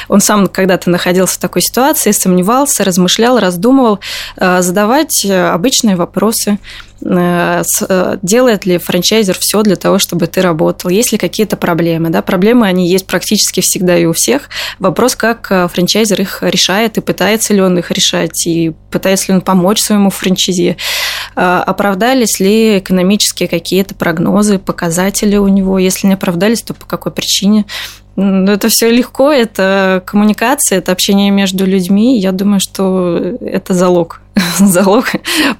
Он сам когда-то находился в такой ситуации, сомневался, размышлял, раздумывал, э, задавать э, обычные вопросы, Э, э, делает ли франчайзер все для того, чтобы ты работал, есть ли какие-то проблемы. Да? Проблемы, они есть практически всегда и у всех. Вопрос, как франчайзер их решает, и пытается ли он их решать, и пытается ли он помочь своему франчайзи. Оправдались ли экономические какие-то прогнозы, показатели у него? Если не оправдались, то по какой причине? Это все легко, это коммуникация, это общение между людьми. Я думаю, что это залог, залог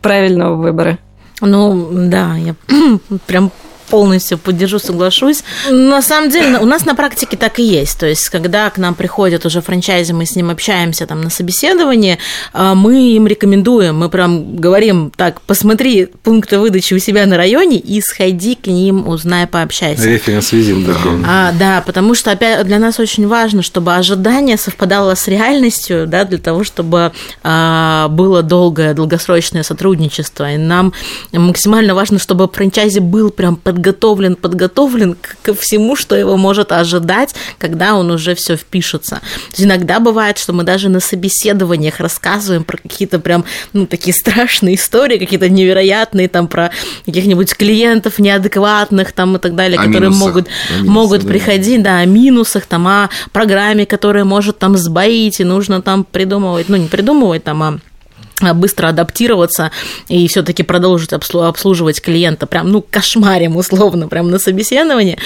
правильного выбора. Ну, да, я прям полностью поддержу, соглашусь. На самом деле, у нас на практике так и есть. То есть, когда к нам приходят уже франчайзи, мы с ним общаемся там на собеседовании, а, мы им рекомендуем, мы прям говорим, так, посмотри пункты выдачи у себя на районе и сходи к ним, узнай, пообщайся. Референс-визит, да. А, да, потому что опять для нас очень важно, чтобы ожидание совпадало с реальностью, да, для того, чтобы а, было долгое, долгосрочное сотрудничество. И нам максимально важно, чтобы франчайзи был прям под подготовлен, подготовлен ко всему, что его может ожидать, когда он уже все впишется. Иногда бывает, что мы даже на собеседованиях рассказываем про какие-то прям, ну, такие страшные истории, какие-то невероятные, там, про каких-нибудь клиентов неадекватных, там, и так далее, о которые минусах. могут, минусах, могут да. приходить, да, о минусах, там, о программе, которая может там сбоить, и нужно там придумывать, ну, не придумывать, там, а быстро адаптироваться и все-таки продолжить обслуживать клиента прям, ну, кошмарем условно, прям на собеседовании,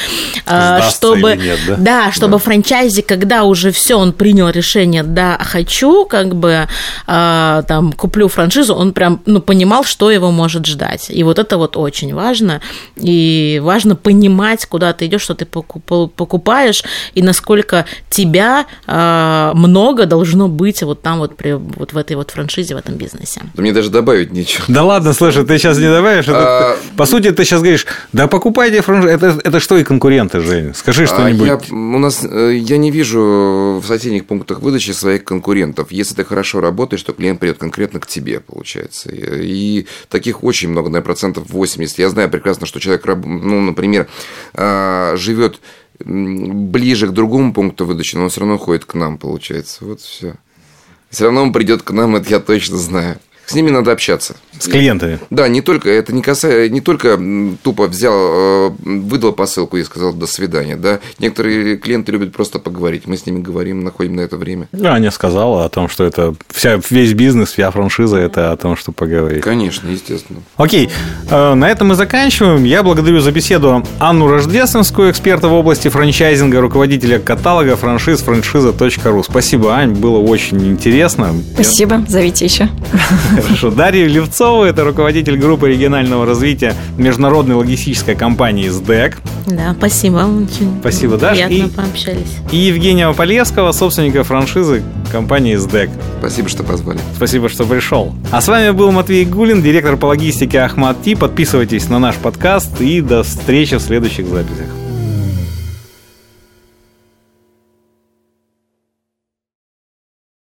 а, Сдастся чтобы, нет, да? да, чтобы да. франчайзи, когда уже все, он принял решение, да, хочу, как бы, а, там, куплю франшизу, он прям, ну, понимал, что его может ждать. И вот это вот очень важно, и важно понимать, куда ты идешь, что ты покупаешь, и насколько тебя а, много должно быть вот там вот, при, вот в этой вот франшизе, в этом бизнесе. Да мне даже добавить нечего. Да ладно, слушай, ты сейчас не добавишь. А... По сути, ты сейчас говоришь, да покупайте франшизу. Это, это что и конкуренты, Жень? Скажи а что-нибудь. Я, у нас, э, я не вижу в соседних пунктах выдачи своих конкурентов. Если ты хорошо работаешь, то клиент придет конкретно к тебе, получается. И таких очень много, наверное, процентов 80. Я знаю прекрасно, что человек, ну, например, а, живет ближе к другому пункту выдачи, но он все равно ходит к нам, получается. Вот все. Все равно он придет к нам, это я точно знаю. С ними надо общаться. С клиентами. Да, не только это не касается, не только тупо взял, э, выдал посылку и сказал до свидания. Да, некоторые клиенты любят просто поговорить. Мы с ними говорим, находим на это время. Да, Аня сказала о том, что это вся весь бизнес, вся франшиза это о том, что поговорить. Конечно, естественно. Окей, э, на этом мы заканчиваем. Я благодарю за беседу Анну Рождественскую, эксперта в области франчайзинга, руководителя каталога франшиз франшиза.ру. Спасибо, Ань, было очень интересно. Спасибо, зовите еще. Хорошо. Дарья Левцова, это руководитель группы регионального развития международной логистической компании СДЭК. Да, спасибо. Очень спасибо, Даша. Приятно и, пообщались. И Евгения Полевского, собственника франшизы компании СДЭК. Спасибо, что позвали. Спасибо, что пришел. А с вами был Матвей Гулин, директор по логистике Ахмат Ти. Подписывайтесь на наш подкаст и до встречи в следующих записях.